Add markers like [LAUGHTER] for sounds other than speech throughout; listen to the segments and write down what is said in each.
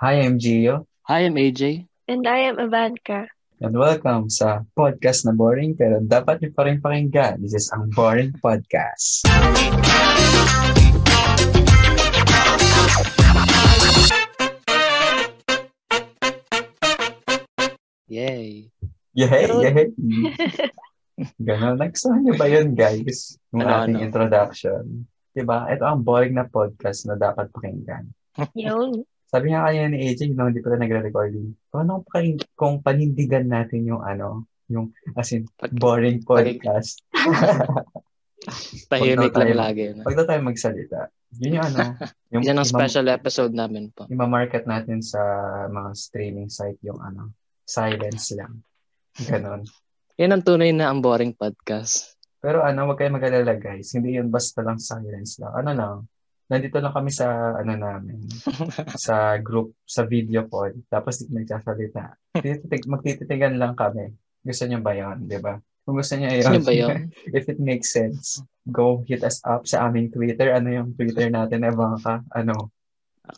Hi, I'm Gio. Hi, I'm AJ. And I am Ivanka. And welcome sa podcast na boring pero dapat niyo pa rin pakinggan. This is ang Boring Podcast. Yay. Yay! Yay! Ganon. Nagustuhan niyo ba yun, guys? Yung Ano, ating ano? introduction. Diba? Ito ang boring na podcast na dapat pakinggan. Yun. Sabi nga kanina ni AJ, no, hindi pala nagre-recording. Kung ano pa- kung panindigan natin yung ano, yung as in, boring podcast. [LAUGHS] Tahimik Huwag lang tayo- lagi. No? Pag na tayo magsalita, yun yung ano, [LAUGHS] yung, Yan ang special episode namin po. imamarket natin sa mga streaming site yung ano, silence lang. Ganon. Yan ang tunay na ang boring podcast. Pero ano, wag kayo mag-alala guys. Hindi yun basta lang silence lang. Ano lang, nandito lang kami sa ano namin, [LAUGHS] sa group, sa video call. Tapos nagsasalita. Tititig, magtititigan lang kami. Gusto niyo ba yun? Di ba? Kung gusto niyo yun, ba [LAUGHS] yun? if it makes sense, go hit us up sa aming Twitter. Ano yung Twitter natin, Evanka? Ano?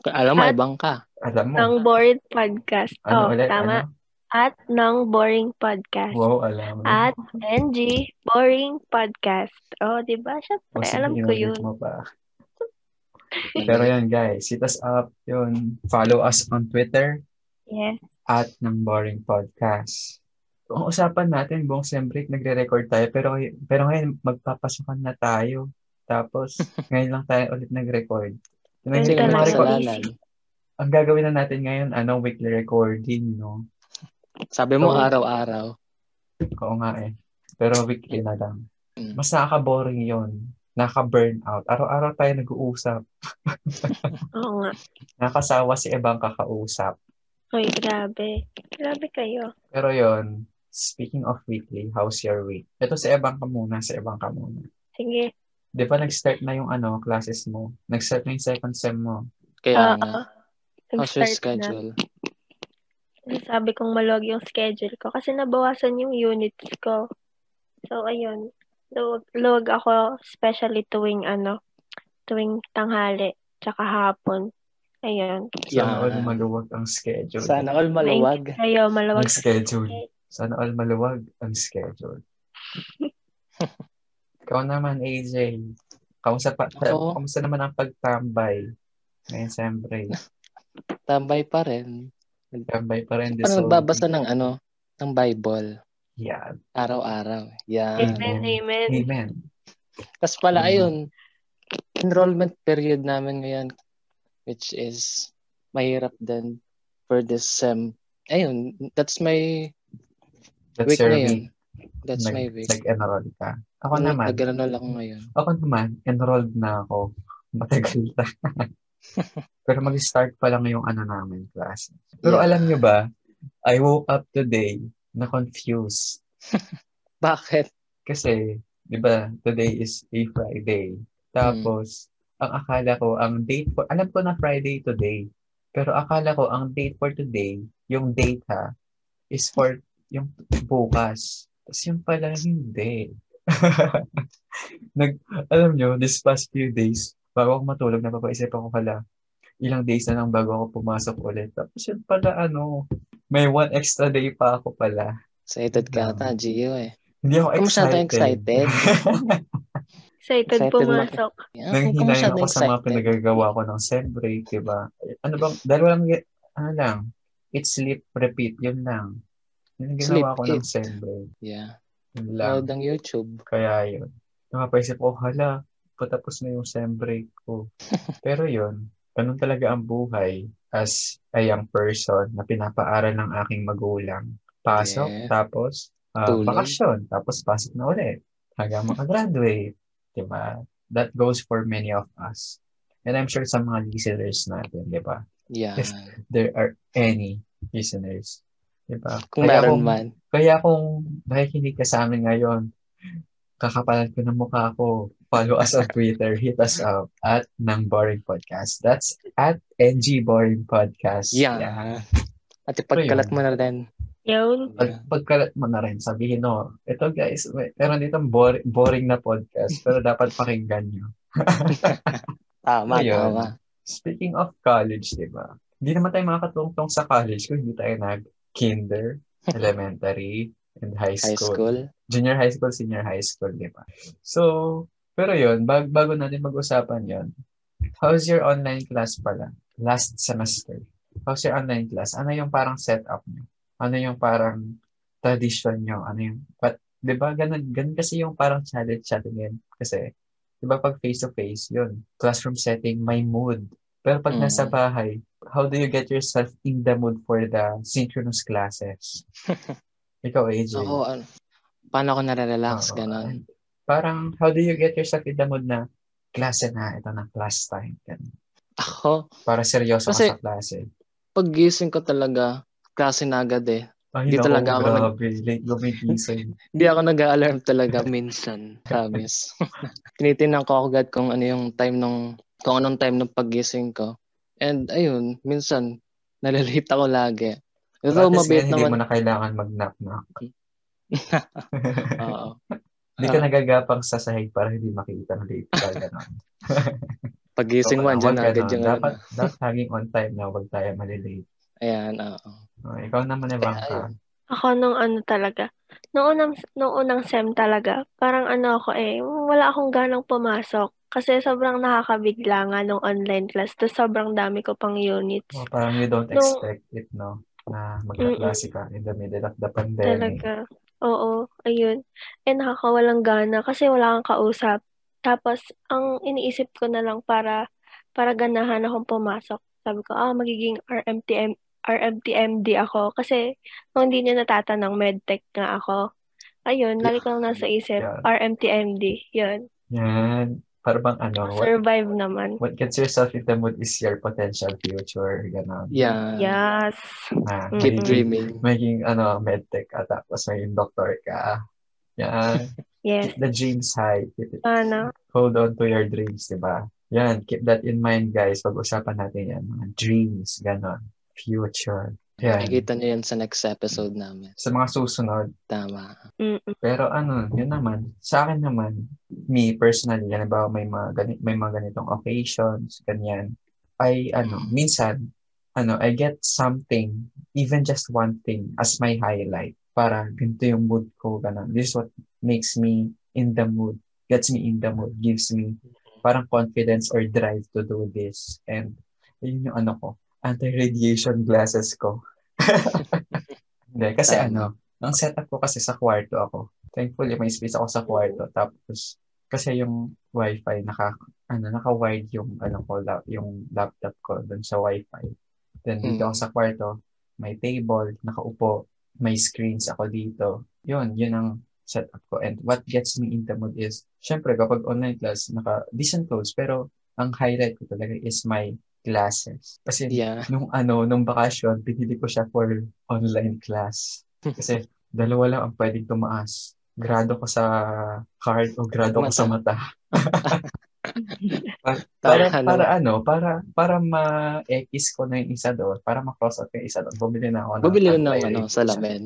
Alam mo, At- ibang ka. Alam mo? Ng Boring Podcast. Ano oh, ulit? tama. Ano? At ng Boring Podcast. Wow, alam mo. At NG Boring Podcast. Oh, di ba? O, Syempre, sige, alam ko yun. Mo pa. Pero yun guys, hit us up. Yun. Follow us on Twitter Yes. at ng Boring Podcast. Kung usapan natin, buong sem break, nagre-record tayo. Pero, pero ngayon, magpapasukan na tayo. Tapos, [LAUGHS] ngayon lang tayo ulit nag-record. Ka talaga. record. Ang gagawin na natin ngayon, ano, weekly recording, no? Sabi mo Oo. araw-araw. Oo nga eh. Pero weekly na lang. Mm. Mas nakaka-boring yun. Nakaka-burnout. Araw-araw tayo nag-uusap. [LAUGHS] Oo nga. Nakasawa si Ebang kakausap. Uy, grabe. Grabe kayo. Pero yon speaking of weekly, how's your week? Ito si Ebang ka muna, si Ebang ka muna. Sige. Di ba nag-start na yung ano, classes mo? Nag-start na yung second sem mo. Kaya Oo. nga. How's your Nag-start na. schedule? Sabi kong maluwag yung schedule ko kasi nabawasan yung units ko. So, ayun. Luwag, luwag ako, especially tuwing ano, tuwing tanghali, tsaka hapon. Ayun. Sana Yeah. all maluwag ang schedule. Sana all maluwag. Kayo, maluwag Ang schedule. Sana all maluwag ang schedule. [LAUGHS] Ikaw naman, AJ. Kamusta, pa, Ako? kamusta naman ang pagtambay? Ngayon, siyempre. Tambay pa rin. Tambay pa rin. Ano whole nagbabasa ng ano? Ng Bible. Yeah. Araw-araw. Yan. Amen, amen. Amen. Tapos pala, Mm. ayun, enrollment period namin ngayon, which is mahirap din for this sem. Ayun, that's my That's week ngayon. That's Nag- my week. Nag-enroll ka. Ako Ano, naman. Nag-enroll ako ngayon. Ako naman, enrolled na ako. [LAUGHS] Matagal na. [LAUGHS] Pero mag-start pa lang yung ano namin, class. Pero Yeah. alam nyo ba, I woke up today na confused. [LAUGHS] Bakit? Kasi, di ba, today is a Friday. Tapos, ang akala ko, ang date for, alam ko na Friday today. Pero akala ko, ang date for today, yung date ha, is for yung bukas. Tapos yung pala, hindi. [LAUGHS] Nag, alam nyo, this past few days, bago ako matulog, napapaisip ako pala, ilang days na lang bago ako pumasok ulit. Tapos yun pala, ano, may one extra day pa ako pala. Excited ka Um, ata, Gio eh. Hindi ako Kung masyadong excited. excited. Excited, Excited pumasok. Kung Nanghinayang masyadong ako sa mga excited. pinagagawa ko ng sem break, diba? Ano bang, dahil walang, ano lang, it's sleep, repeat, yun lang. Yun ang Sleep, ginawa ko ng sem break. Yeah. Yun lang. Load ng YouTube. Kaya yun. Napapaisip ko, hala, patapos na yung sem break ko. [LAUGHS] Pero yun, ganun talaga ang buhay as a young person na pinapaaral ng aking magulang. Pasok, Yeah. tapos ah, Tulog. bakasyon, tapos pasok na ulit hanggang [LAUGHS] makagraduate. Diba? That goes for many of us. And I'm sure sa mga listeners natin, di ba? Yan. If there are any listeners. Di ba? Kung Kaya meron kung- man. kaya kung nakikinig ka sa amin ngayon, kakapalan ko ng mukha ko. Follow us on Twitter. Hit us up at ng Boring Podcast. That's at NG Boring Podcast. Yan. At ipagkalat mo na rin. Yun. Pag, pagkalat mo na rin, sabihin no, ito guys, may, meron dito boring, boring na podcast, pero dapat pakinggan nyo. [LAUGHS] Tama, Ayun. tama. Speaking of college, di ba? hindi naman tayo makakatungtong sa college kung hindi tayo nag-kinder, [LAUGHS] elementary, and high school. High school. Junior high school, senior high school, di ba? So, pero yun, bag, bago natin mag-usapan yun, how's your online class pala? Last semester. How's your online class? Ano yung parang setup nyo? Ano yung parang tradition nyo? Ano yung, but, di ba, ganun, ganun kasi yung parang challenge natin yun. Kasi, di ba, pag face-to-face, yun, classroom setting, may mood. Pero pag Mm. nasa bahay, how do you get yourself in the mood for the synchronous classes? [LAUGHS] Ikaw, AJ. Ako, ano, paano ako nare-relax, Oo. ganon. Parang, how do you get yourself in the mood na klase na, ito na class time. Ganun. Ako, Para seryoso Kasi- ka sa klase. pag gising ko talaga, klase na agad eh. Ay, Di naku, talaga ako nag-. Late gumigising. Hindi [LAUGHS] ako nag-alarm talaga minsan, [LAUGHS] promise. [LAUGHS] Tinitingnan ko agad kung ano yung time nung kung anong time ng paggising ko. And ayun, minsan nalalate ako lagi. Pero least mabait ngayon, hindi naman. mo na kailangan mag-knock-knock. Oo. Hindi ka Ah. nagagapang sa sahig para hindi makita ng late ka. Ganun. [LAUGHS] Pagising mo, Wag andyan na agad yung dapat, ano. dapat laging on time na wag tayo malilate. Ayan, oo. Oh, ikaw naman, Ivanka. Ako nung ano talaga, nung unang, nung unang SEM talaga, parang ano ako eh, wala akong ganang pumasok. Kasi sobrang nakakabigla nga nung online class. Tapos sobrang dami ko pang units. Oh, parang you don't Nung- expect it, no? Na magkaklase ka in the middle of the pandemic. Talaga. Oo, ayun. Eh, nakakawalang gana kasi wala kang kausap. Tapos, ang iniisip ko na lang para, para ganahan akong pumasok. Sabi ko, ah, magiging RMTM, RMTMD ako. Kasi, kung hindi niya natatanong, medtech nga ako. Ayun, lagi ko lang nasa isip, Yeah. RMTMD. Yun. Yan. Para bang ano, what, Survive naman. what gets yourself in the mood is your potential future. Ganon. Yeah. Yes. Na, Keep Mm-mm. dreaming. maging ano, medtech ka, tapos maging doctor ka. Yan. [LAUGHS] Yes. Keep the dreams high. Keep it, Sana. hold on to your dreams, di ba? Yan, keep that in mind, guys. Pag-usapan natin yan. Mga dreams, ganon. Future. Yan. Makikita nyo yan sa next episode namin. Sa mga susunod. Tama. Mm-mm. Pero ano, yun naman. Sa akin naman, me personally, yan ba may mga, gani, may mga ganitong occasions, ganyan. I, ano, minsan, ano, I get something, even just one thing, as my highlight. Para ganito yung mood ko, ganun. This is what makes me in the mood, gets me in the mood, gives me parang confidence or drive to do this. And yun yung ano ko, anti-radiation glasses ko. [LAUGHS] Hindi, kasi Tama. ano, ang setup ko kasi sa kwarto ako. Thankfully, may space ako sa kwarto. Tapos, kasi yung wifi, naka, ano, naka-wired yung, ano ko, la, yung laptop ko dun sa wifi. Then, dito Mm. ako sa kwarto, may table, nakaupo, may screens ako dito. Yun, yun ang setup ko. And what gets me in the mood is, syempre, kapag online class, naka decent clothes, pero ang highlight ko talaga is my classes. Kasi Yeah. nung ano, nung bakasyon, pinili ko siya for online class. Kasi dalawa lang ang pwedeng tumaas. Grado ko sa card o grado ko sa mata. [LAUGHS] Pa- para, Tama para ano, para para ma-X ko na yung isa doon, para ma-cross out yung isa doon, bumili na ako ng Bumili ng, anti-radiation ano, salamin.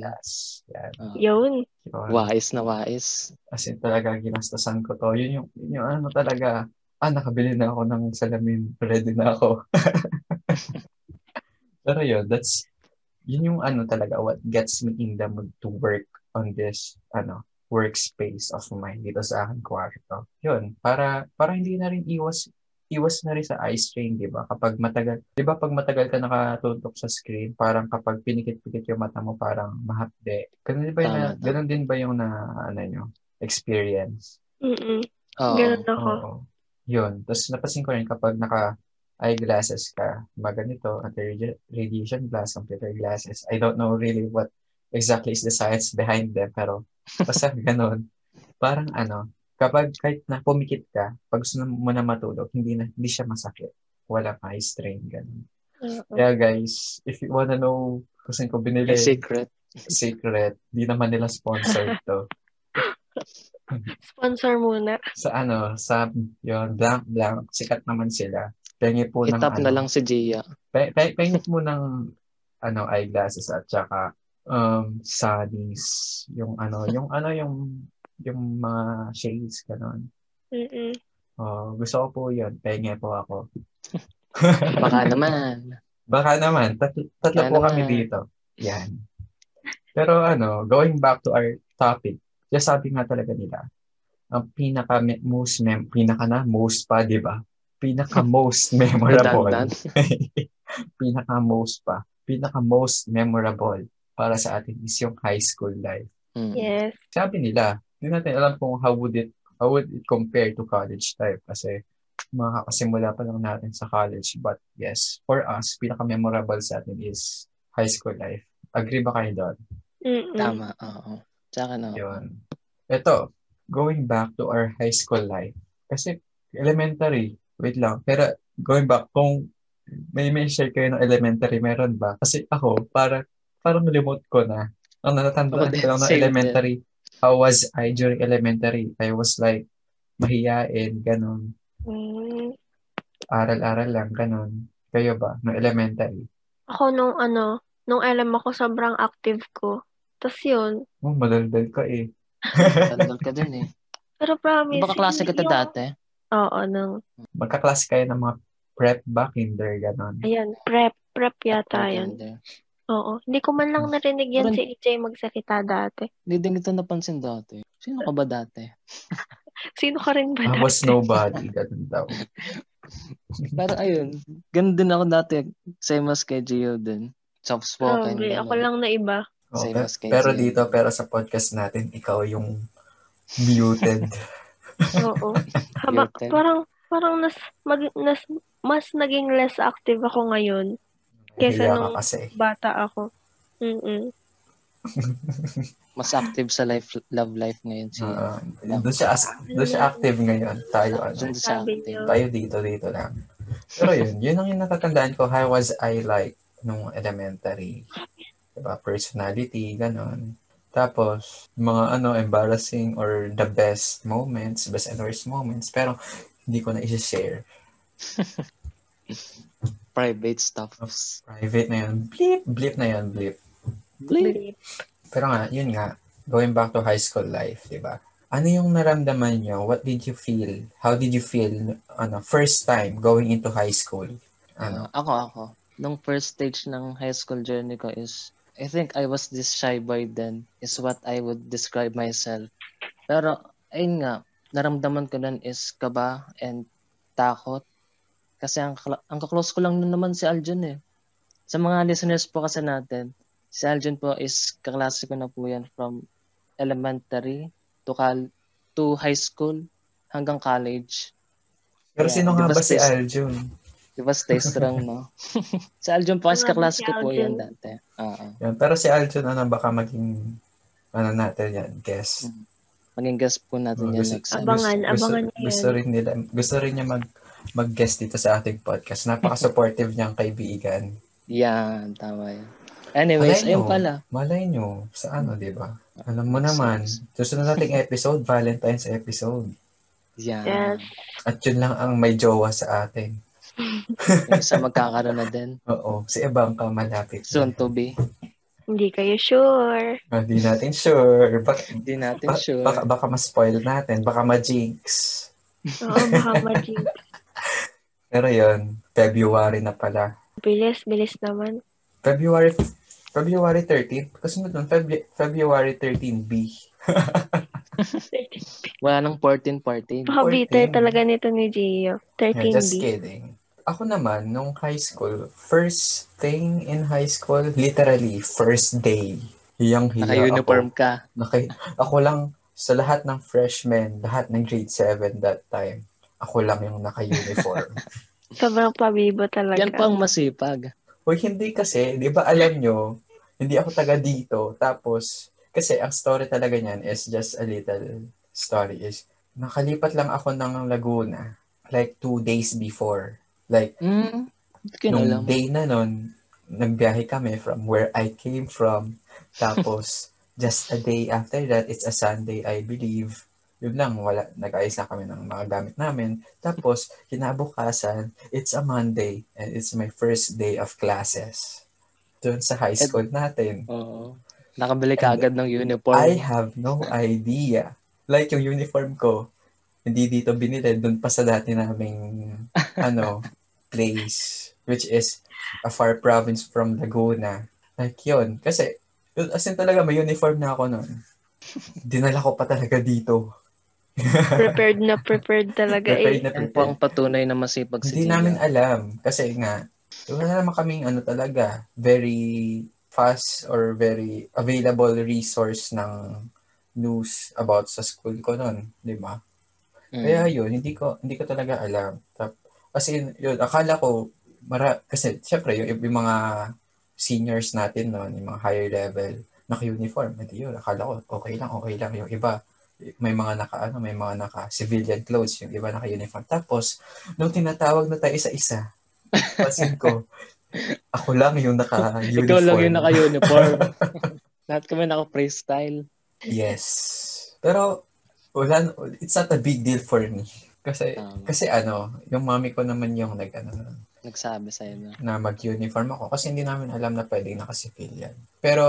Yan. Ah, Yun. Yun. wais na wais. As in, talaga ginastasan ko to. Yun yung, yun yung ano talaga, ah, nakabili na ako ng salamin. Ready na ako. [LAUGHS] Pero yun, that's, yun yung ano talaga, what gets me in the mood to work on this, ano, workspace of mine dito sa aking kwarto. Yun, para, para hindi na rin iwas, iwas na rin sa eye strain, di ba? Kapag matagal, di ba pag matagal ka nakatutok sa screen, parang kapag pinikit-pikit yung mata mo, parang mahapde. Ganun, di ba yung ganun din ba yung na, ano nyo, experience? Mm-mm. Oo. Ganun ako. Oo. Yun. Tapos napasin ko rin kapag naka eyeglasses ka, maganito, anti-radiation glass, computer glasses. I don't know really what exactly is the science behind them, pero basta [LAUGHS] ganun. Parang ano, kapag kahit na pumikit ka, pag gusto mo na matulog, hindi na hindi siya masakit. Wala eye strain, ganun. Oo. Kaya guys, if you wanna know saan ko binili, May secret. secret, di naman nila sponsored to. [LAUGHS] Sponsor muna. sa ano, sa yon blank blank, sikat naman sila. Pengi po ng Itap ano, na lang si Gia. pe, pe, pengi po ng ano eyeglasses at saka um sunnies, yung ano, [LAUGHS] yung ano yung yung mga shades ganon. Mm-mm. Oh, gusto ko po 'yon. Pengi po ako. [LAUGHS] Baka naman. Baka naman, tat- tatlo Kaya po kami naman. dito. Yan. Pero ano, going back to our topic, just sabi nga talaga nila, ang pinaka most mem pinaka na most pa, 'di ba? Pinaka [LAUGHS] most memorable. [LAUGHS] Pinaka most pa. Pinaka most memorable para sa atin is yung high school life. Mm. Yes. Sabi nila, hindi natin alam kung how would it how would it compare to college life kasi makakasimula pa lang natin sa college. But yes, for us, pinaka-memorable sa atin is high school life. Agree ba kayo doon? Mm-mm. Tama, oo. Sa akin, oo. Yun. Ito, going back to our high school life. Kasi elementary, wait lang. Pero going back, kung may may share kayo ng elementary, meron ba? Kasi ako, para, parang remote ko na. Ang natatanda ko lang ng elementary. How was I during elementary? I was like, mahiyain, ganun. Mm. Aral-aral lang, ganun. Kayo ba? No elementary? Ako nung ano, nung LM ako, sobrang active ko. Tapos yun. Oh, madaldal ka eh. Tandal ka din eh. [LAUGHS] Pero promise. Baka klase kita yung- dati. Oo, nung, Magkaklase kayo ng mga prep ba, kinder, ganun. ayan, prep, prep yata yan. Hindi. Oo. Hindi ko man lang narinig yan Parang- si EJ magsalita dati. Hindi din kita napansin dati. Sino ka ba dati? [LAUGHS] Sino ka rin ba I dati? was nobody, ganun daw. [LAUGHS] Pero ayun, ganun din ako dati. Same as kay Gio din. Soft spoken. Grabe, ako lang na iba. Oh, Same as kay pero dito, pero sa podcast natin, ikaw yung muted. [LAUGHS] Oo. Haba, Muted. parang, parang nas, mag, nas, mas naging less active ako ngayon. Kesa Hiya nung- kasi. Bata ako. Mm-mm. [LAUGHS] Mas active sa life, love life ngayon siya. Uh, doon siya, as- doon siya active ngayon. Tayo, ano, Doon siya active. tayo dito, dito lang. Pero yun, yun ang yung natatandaan ko. How was I like nung elementary? Diba? Personality, ganon. Tapos, mga ano, embarrassing or the best moments, best and worst moments. Pero, hindi ko na i-share. [LAUGHS] Private stuff. Private na yun. Bleep, bleep na yun, bleep. Bleep. Pero nga, yun nga, going back to high school life, di ba? Ano yung naramdaman nyo? What did you feel? How did you feel ano, first time going into high school? Ano? Uh, ako, ako. Nung first stage ng high school journey ko is, I think I was this shy boy then, is what I would describe myself. Pero, ayun nga, naramdaman ko nun is kaba and takot. Kasi ang, ang kaklose ko lang nun naman si Aljun eh. Sa mga listeners po kasi natin, si Aljun po is kaklase ko na po yan from elementary to, kal- to high school hanggang college. Pero Yeah, sino nga ba si Aljun? Di ba stay strong, no? [LAUGHS] si Aljun po, kasi Grabe kaklase si ko po yan Aljun. dati. Oo. Yan. Pero si Aljun, ano, baka maging, ano natin yan, guess. Maging guest po natin yan Gusto- next time. Abangan, gusto, abangan niyo yan. Gusto rin nila, gusto rin niya mag, mag-guest dito sa ating podcast. Napaka-supportive [LAUGHS] niyang kaibigan. Yan, tama yan. Anyways, Malay ayun nyo. pala. Malay nyo, sa ano, di ba? Alam mo naman, susunod nating [LAUGHS] episode, Valentine's episode. Yan. Yes. At yun lang ang may jowa sa atin. [LAUGHS] Isa magkakaroon na din. Oo, si Ebangka malapit. Soon to be. Hindi kayo sure. Hindi natin sure. Bak- Hindi natin ba- sure. Baka, baka ma-spoil natin. Baka ma-jinx. Oo, baka mag- [LAUGHS] Pero yun, February na pala. Bilis, bilis naman. February February 13th. Kasunod nun, Feb- February 13B. [LAUGHS] Wala nang 14 party. Baka bitter 14. talaga nito ni Gio. Yeah, just 13B. kidding. Ako naman, nung high school, first thing in high school, literally, first day. Hiyang hiya Naka-uniform ako. ka. Naka, ako lang, sa lahat ng freshmen, lahat ng grade 7 that time, ako lang yung naka-uniform. [LAUGHS] Sobrang pabibo talaga. Yan pa ang masipag. Uy, hindi kasi, di ba alam nyo, hindi ako taga dito. Tapos, kasi ang story talaga niyan is just a little story is, nakalipat lang ako ng Laguna, like two days before. Like, ko nung alam. day na nun, nagbiyahe kami from where I came from. Tapos, [LAUGHS] just a day after that, it's a Sunday, I believe. Yun lang, wala, nag-ayos na kami ng mga gamit namin. Tapos, kinabukasan, it's a Monday, and it's my first day of classes. Doon sa high school natin. Oo. Nakabili ka agad ng uniform. I have no idea. Like, yung uniform ko, hindi dito binili, doon pa sa dati naming, [LAUGHS] ano, place. Which is, a far province from Laguna. Like yun. Kasi, as in talaga, may uniform na ako noon. [LAUGHS] Dinala ko pa talaga dito. [LAUGHS] prepared na prepared talaga Prepared eh. na prepared. ang patunay na masipag si Hindi Gia. namin alam. Kasi nga, wala naman kaming ano talaga, very fast or very available resource ng news about sa school ko noon, di ba? Mm. Kaya yun, hindi ko hindi ko talaga alam. Tap, kasi yun, akala ko, mara, kasi syempre yung, yung mga seniors natin noon, yung mga higher level, naka-uniform, hindi yun, akala ko, okay lang, okay lang. Yung iba, may mga naka, ano, may mga naka civilian clothes, yung iba naka-uniform. Tapos, nung tinatawag na tayo isa-isa, pansin ko, [LAUGHS] ako lang yung naka-uniform. Ikaw lang yung naka-uniform. [LAUGHS] Lahat kami naka-freestyle. Yes. Pero, wala, it's not a big deal for me. Kasi, Tama. kasi ano, yung mami ko naman yung nag, ano, Nagsabi sa'yo na. na mag-uniform ako kasi hindi namin alam na pwedeng naka-civilian. Pero,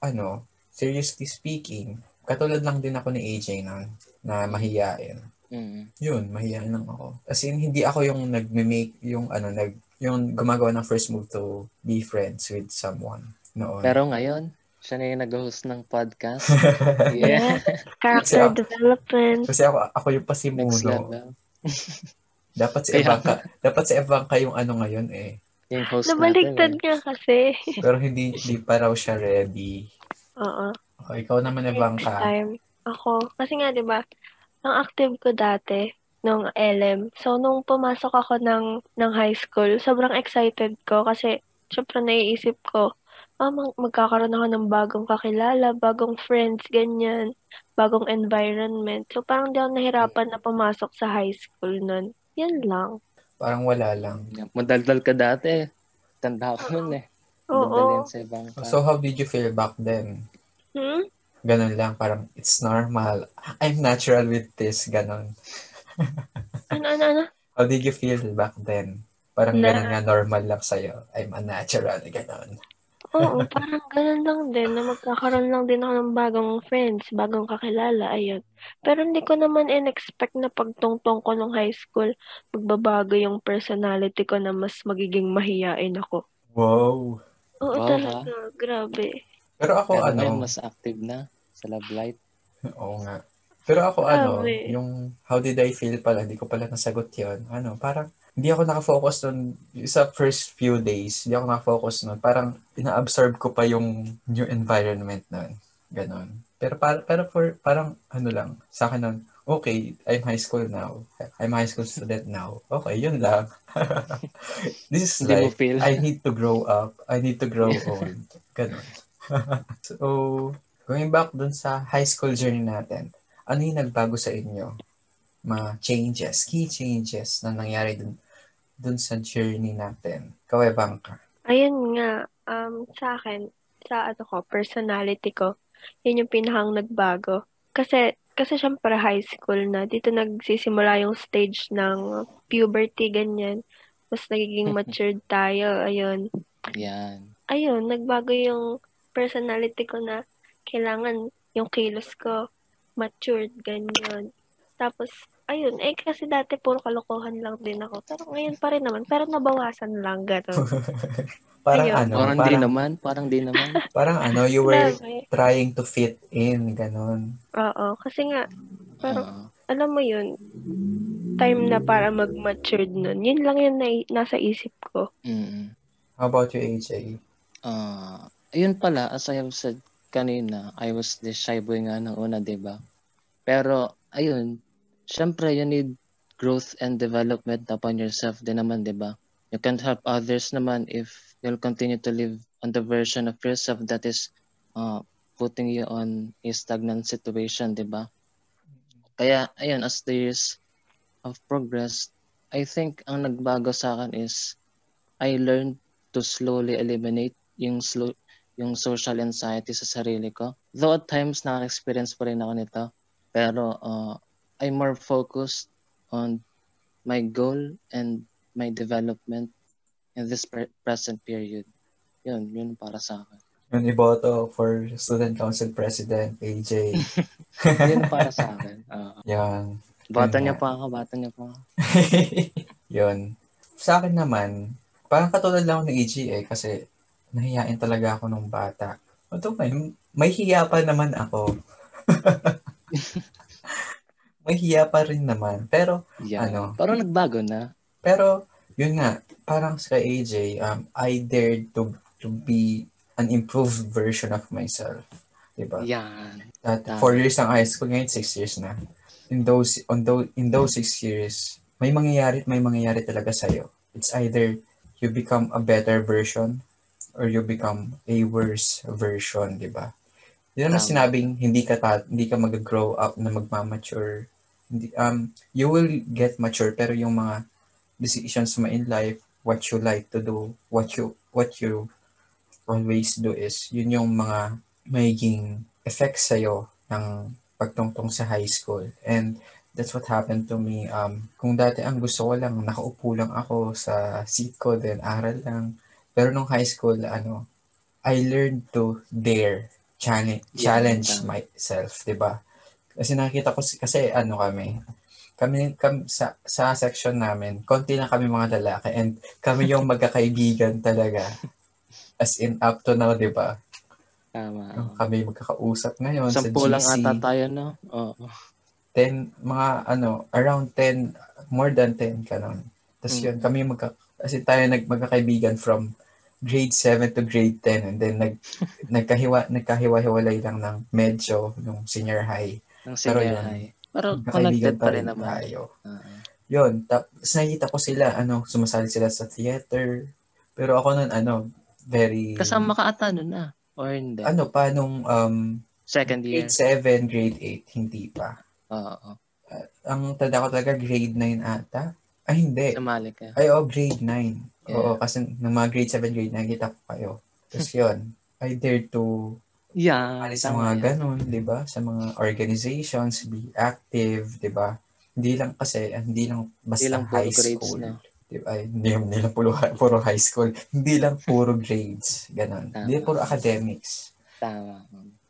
ano, seriously speaking, katulad lang din ako ni AJ nun, na mahiyain. Mm. Yun, mahiyain lang ako. As in, hindi ako yung nag-make, yung ano, nag, yung gumagawa ng first move to be friends with someone noon. Pero ngayon, siya na yung nag-host ng podcast. [LAUGHS] Yeah. Character Kasi- development. kasi ako, ako yung Next level. [LAUGHS] Dapat si Kaya Evanka, dapat si Evanka yung ano ngayon eh. Yung host Nabaligtad natin. nga kasi. [LAUGHS] Pero hindi, hindi pa raw siya ready. Oo. Okay, ikaw naman Next Evanka. time, ako, kasi nga, di ba, ang active ko dati, nung LM. So, nung pumasok ako ng, ng high school, sobrang excited ko kasi, syempre, naiisip ko, ah, mag- magkakaroon ako ng bagong kakilala, bagong friends, ganyan, bagong environment. So, parang di ako nahirapan na pumasok sa high school nun. Yan lang. Parang wala lang. Madaldal ka dati. Tanda ko nun eh. Oo. Sa ibang. So, how did you feel back then? Hmm? Ganon lang, parang it's normal. I'm natural with this, ganon. [LAUGHS] Ano, ano, ano? How did you feel back then? Parang Na- ganon nga, normal lang sa'yo. I'm a natural, ganon. Oo, parang ganun lang din na magkakaroon lang din ako ng bagong friends, bagong kakilala, ayun. Pero hindi ko naman in-expect na pagtungtong ko nung high school, magbabago yung personality ko na mas magiging mahiyain ako. Wow. Oo, Wow, talaga. Grabe. Pero ako, Pero ano, mas active na sa Love Light. [LAUGHS] oo nga. Pero ako, ano, Grabe. yung how did I feel pala, hindi ko pala nasagot yun. Ano, parang, hindi ako nakafocus nun, sa first few days, hindi ako nakafocus nun. Parang, ina-absorb ko pa yung new environment nun. Ganon. Pero, par- pero for, parang, ano lang, sa akin nun, okay, I'm high school now. I'm high school student now. Okay, yun lang. [LAUGHS] This is life. I need to grow up. I need to grow old. Ganon. [LAUGHS] so, going back dun sa high school journey natin, ano yung nagbago sa inyo? Mga changes, key changes na nangyari dun, dun sa journey natin. Kaway ka? Ayun nga, um, sa akin, sa ano ko, personality ko, yun yung pinakang nagbago. Kasi, kasi syempre high school na, dito nagsisimula yung stage ng puberty, ganyan. Mas nagiging [LAUGHS] matured tayo, ayun. Yan. Ayun, nagbago yung personality ko na kailangan yung kilos ko matured, ganyan. Tapos, ayun, eh kasi dati puro kalokohan lang din ako. Pero ngayon pa rin naman, pero nabawasan lang, gano'n. [LAUGHS] Parang Ayun. ano, Parang di parang, naman. Parang di naman. [LAUGHS] parang ano, you were trying to fit in, ganon. Oo, kasi nga, parang, Oo. alam mo yun, time na para mag-matured nun. Yun lang yun na, nasa isip ko. Mm. How about you, AJ? Ah, ayun pala, as I have said kanina, I was the shy boy nga ng una, di ba? Pero, ayun, syempre, you need growth and development upon yourself din naman, di ba? You can't help others naman if you'll continue to live on the version of yourself that is uh, putting you on a stagnant situation, di ba? Kaya, ayun, as the years of progress, I think ang nagbago sa akin is I learned to slowly eliminate yung slow yung social anxiety sa sarili ko. Though at times nakaka-experience pa rin ako nito, pero uh, I'm more focused on my goal and my development in this pre- present period. Yun, yun para sa akin. Yung iboto for Student Council President, AJ. [LAUGHS] Yun para sa akin. Uh, Yan. bata Yun niya pa ako, bata niya pa ako. [LAUGHS] Yun. Sa akin naman, parang katulad lang ako ng EG eh, kasi nahiyain talaga ako nung bata. Ito may, may hiya pa naman ako. [LAUGHS] may hiya pa rin naman. Pero, Yeah. ano, Parang nagbago na. pero, yun nga, parang sa AJ, um, I dared to to be an improved version of myself. Diba? Yan. That Tama. four years ng high school, ngayon six years na. In those, on those, in those six years, may mangyayari at may mangyayari talaga sa'yo. It's either you become a better version or you become a worse version, di ba? Yun ang sinabing hindi ka ta- hindi ka mag-grow up na magmamature. Hindi, um, you will get mature pero yung mga decisions mo in life, what you like to do, what you what you always do is yun yung mga magiging effects sa'yo ng pagtungtong sa high school. And that's what happened to me. Um, kung dati ang gusto ko lang, nakaupo lang ako sa seat ko, then aral lang. Pero nung high school, ano, I learned to dare challenge, challenge myself, di ba? Kasi nakita ko, si- kasi ano kami, kami, kami sa, sa section namin, konti na kami mga lalaki and kami yung [LAUGHS] magkakaibigan talaga. As in, up to now, di ba? Tama. Kami magkakausap ngayon sa Sampu lang GC. ata tayo, no? Oo. 10, mga ano, around 10, more than 10 ka nun. Tapos Mm. yun, kami magka, kasi tayo nag, magkakaibigan from grade 7 to grade 10 and then nag, [LAUGHS] nagkahiwa, nagkahiwa-hiwalay lang ng medyo nung senior high. Ng Pero senior yun, high. Pero connected pa rin naman. tayo. Oo. Yun, tapos nakita ko sila, ano, sumasali sila sa theater. Pero ako nun, ano, very, Kasama ka ata nun na. Or hindi. ano pa, nung um, Second year. grade 7, grade 8, hindi pa. Oo. Ang tanda ko talaga, grade 9 ata. Ay, hindi. Sumali ka. Ay, oh, grade 9. Yeah. Oo, kasi nung mga grade 7, grade 9, kita ko kayo. Tapos [LAUGHS] yun, I dare to Yeah. alis sa mga yan. ganun, di ba? Sa mga organizations, be active, di ba? Hindi lang kasi, ah, hindi lang basta Hindi lang high grades school. na. Di ba? Ay, Hindi, hindi lang puro, puro high school. Hindi lang puro grades. Ganun. Tama. Hindi puro academics. Tama.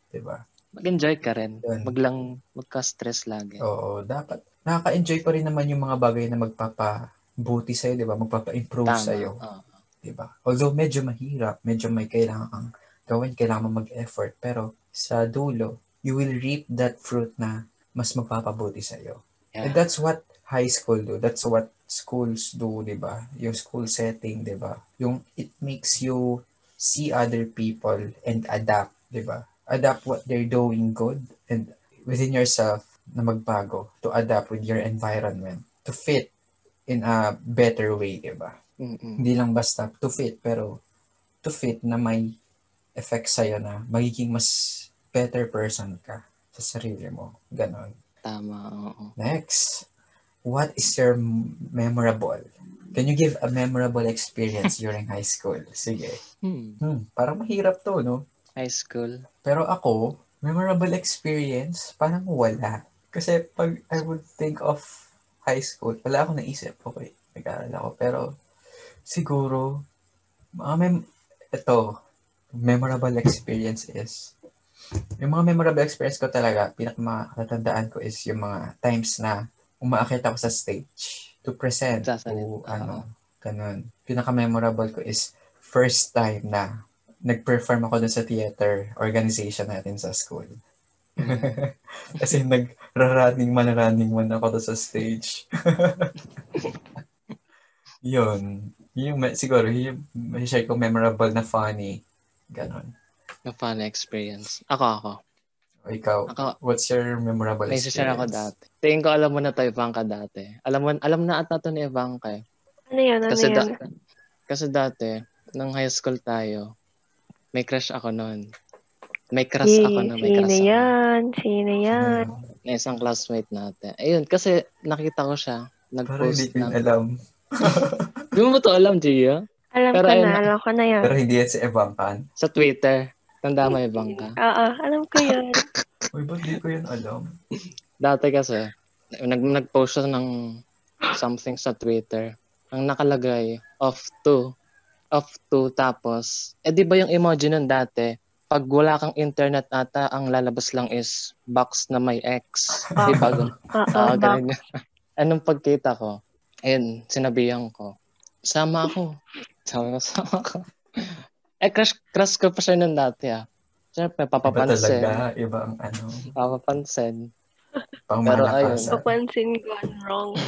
Di ba? Mag-enjoy ka rin. Yun. Wag lang magka-stress lagi. Oo, dapat. Nakaka-enjoy ko rin naman yung mga bagay na magpapabuti sa'yo, di ba? Magpapa-improve Tama. sa'yo. Oo. Diba? Although medyo mahirap, medyo may kailangan kang gawin, kailangan mo mag-effort, pero sa dulo, you will reap that fruit na mas magpapabuti sa iyo. And Yeah. that's what high school do. That's what schools do, 'di ba? Yung school setting, 'di ba? Yung it makes you see other people and adapt, 'di ba? Adapt what they're doing good and within yourself na magbago to adapt with your environment to fit in a better way, 'di ba? Mm-mm. hindi lang basta to fit, pero to fit na may effect sa'yo na magiging mas better person ka sa sarili mo. Ganon. Tama. Oo. Next, what is your memorable? Can you give a memorable experience [LAUGHS] during high school? Sige. Hmm. Hmm, parang mahirap to, no? High school. Pero ako, memorable experience, parang wala. Kasi pag I would think of high school, wala akong naisip. Okay, nag-aaral ako. Pero siguro, mga mem- ito, memorable experience is, yung mga memorable experience ko talaga, pinakamatandaan ko is yung mga times na umaakit ako sa stage to present Sasalit, to oo. ano, ganun. Pinaka-memorable ko is first time na nag-perform ako dun sa theater organization natin sa school. [LAUGHS] Kasi nag-running man running man ako doon sa stage. [LAUGHS] yun. Yun yung, siguro, yun yung share ko memorable na funny. Ganon. Na fun experience. Ako, ako. O ikaw, Ako, what's your memorable may experience? share ako dati. Tingin ko alam mo na to, Ivanka, dati. Alam mo, alam na ata to ni Ivanka eh. Ano yan? Ano Kasi, yan? da- kasi dati, nung high school tayo, may crush ako noon. May crush Si- ako na may Sino crush ako. yan? Sino yan? Na isang classmate natin. Ayun, kasi nakita ko siya. Parang Nag-post hindi ko ng... alam. Di mo ba to alam, Gia? Alam Pero ko ayun na, alam ko na yan. Pero hindi yan si Evankan. Sa Twitter. Tanda mo, Ivanka. Oo, alam ko yun. [LAUGHS] Uy, ba't di ko yun alam? Dati kasi, nag nag-post siya ng something sa Twitter. Ang nakalagay, off to. Off to, tapos, eh di ba yung emoji nun dati, pag wala kang internet ata, ang lalabas lang is box na may X. Di ba? [LAUGHS] Oo, Ah, ganun yun. [LAUGHS] Anong pagkita ko, ayun, sinabihan ko, sama ako. Sabi ko, [LAUGHS] ko. Eh, crush, crush ko pa siya nun dati ah. Siyempre, Iba papapansin. talaga, iba ang ano, Papapansin. pang Pero ayun. Papansin gone wrong. [LAUGHS]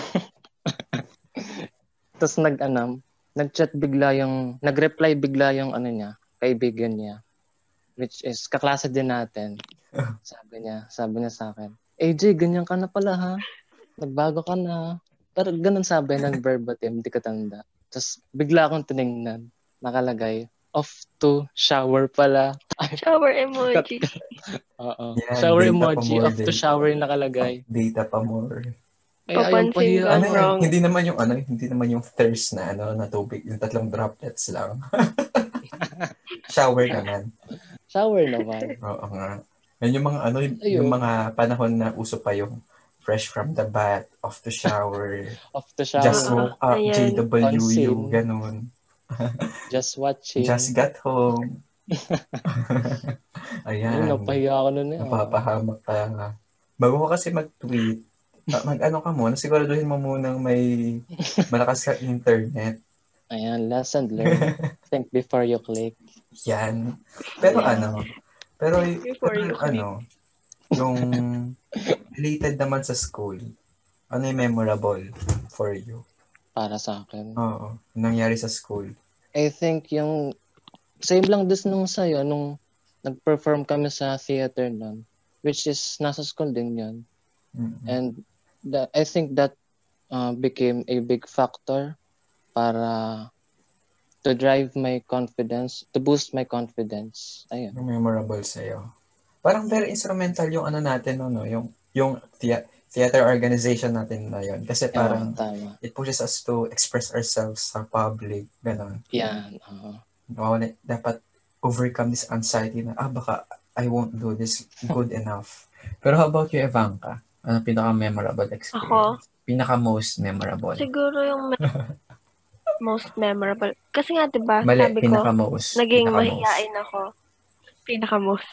Tapos nag, ano, nag-chat bigla yung, nag-reply bigla yung ano niya, kaibigan niya. Which is, kaklase din natin. [LAUGHS] Sabi niya, sabi niya sa akin, AJ, ganyan ka na pala ha. Nagbago ka na. Pero ganun sabi ng verbatim, hindi ka tanda. Tapos bigla akong tinignan, nakalagay, off to shower pala. Shower emoji. [LAUGHS] Oo. Yan, shower emoji, off to shower yung nakalagay. Data pa more. Ay, ayaw Papansin ko. Ano wrong. Hindi naman yung ano, hindi naman yung thirst na ano na tubig, yung tatlong droplets lang. [LAUGHS] Shower naman. Shower naman. Oo nga. Yan yung mga ano, yung, Ayun. yung mga panahon na uso pa yung fresh from the bath, off to shower, [LAUGHS] Off to shower. just Just, woke up, Ayan. JWU, ganun. [LAUGHS] watching. Just got home. Ay, [LAUGHS] Ayan. napahiya ako nun eh. Napapahamak ka. Bago ka kasi mag-tweet, mag-ano ka muna, siguraduhin mo munang may malakas ka internet. Ayan, lesson learned. Think before you click. Yan. Pero Yeah. ano, pero, Before pero you click. Yung related naman sa school, ano yung memorable for you? Para sa akin. Oo, nangyari sa school. I think yung same lang din nung sa'yo nung nag-perform kami sa theater nun which is nasa school din yun Mm-mm. and that, I think that uh, became a big factor para to drive my confidence to boost my confidence ayun memorable sa'yo. Parang very instrumental yung ano natin, no, no? yung, yung thea- theater organization natin na yun. Kasi parang parang tama it pushes us to express ourselves sa public, gano'n. yan oo. Nawala- dapat overcome this anxiety na, ah, baka I won't do this good enough. Pero how about you, Evanka? Ano pinaka-memorable experience? Pinaka-most memorable? Siguro yung me- [LAUGHS] most memorable. Kasi nga, di ba, Mali, sabi ko, pinaka-most. naging pinaka-most. mahihain ako. Pinaka-most.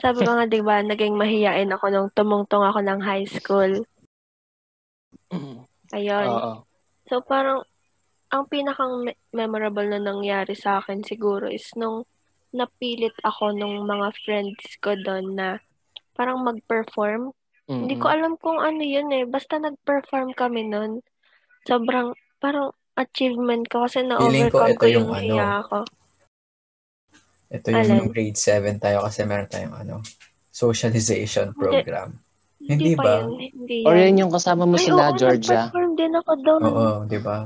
Sabi ko nga, di ba, naging mahihain ako nung tumungtong ako ng high school. Ayun. oo So, parang, ang pinakang me- memorable na nangyari sa akin siguro is nung napilit ako nung mga friends ko doon na parang mag-perform. Hindi ko alam kung ano yun eh. Basta nag-perform kami nun. Sobrang, parang achievement ko kasi ko na-overcome ito ko yung yung ano, hiya ko. Ito yung Alin? grade 7 tayo kasi meron tayong ano, socialization program. Hindi, Hindi pa ba? yun. Hindi or yan. yan yung kasama mo Ay, sila oo, Georgia nag-perform din ako doon. Oo, di ba?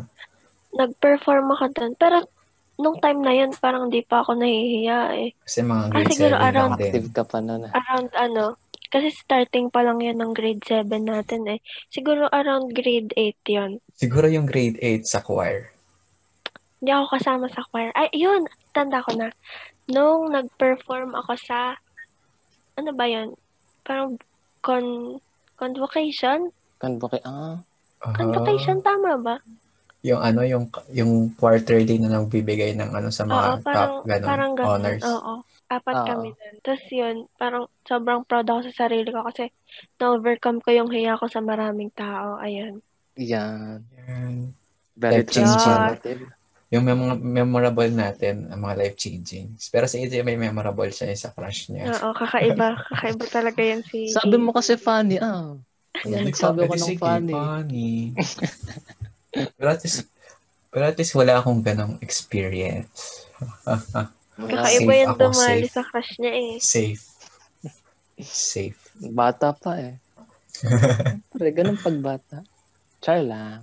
Nag-perform ako doon. Pero, nung time na yun, parang di pa ako nahihiya eh. Kasi mga Ah, grade 7 siguro lang around din. active ka pa nun ah. Around ano, kasi starting pa lang yan ng grade 7 natin eh. Siguro around grade 8 yun. Siguro yung grade 8 sa choir. Hindi ako kasama sa choir. Ay, yun! Tanda ko na. Nung nag-perform ako sa, ano ba yun? Parang con, convocation? Convoca- ah Ah, Convocation, tama ba? yung ano, yung yung quarterly na nagbibigay ng ano sa Oo, mga parang, top ganun, parang ganun. honors. Oo. Apat Oo. kami nun. Tapos yun, parang sobrang proud ako sa sarili ko kasi na-overcome ko yung hiya ko sa maraming tao. Ayan. yan very transformative Yung mem- memorable natin, ang mga life-changing. Pero si AJ may memorable siya sa crush niya. Oo, kakaiba. kakaiba talaga yan si... sabi mo kasi funny ah Yan, nagsabi eh, ng sige, funny. funny. [LAUGHS] pero at least, pero at least wala akong ganong experience. Kakaiba tumali safe. sa crush niya eh. Safe. Safe. Bata pa eh. [LAUGHS] Pre, ganun pagbata. Char lang.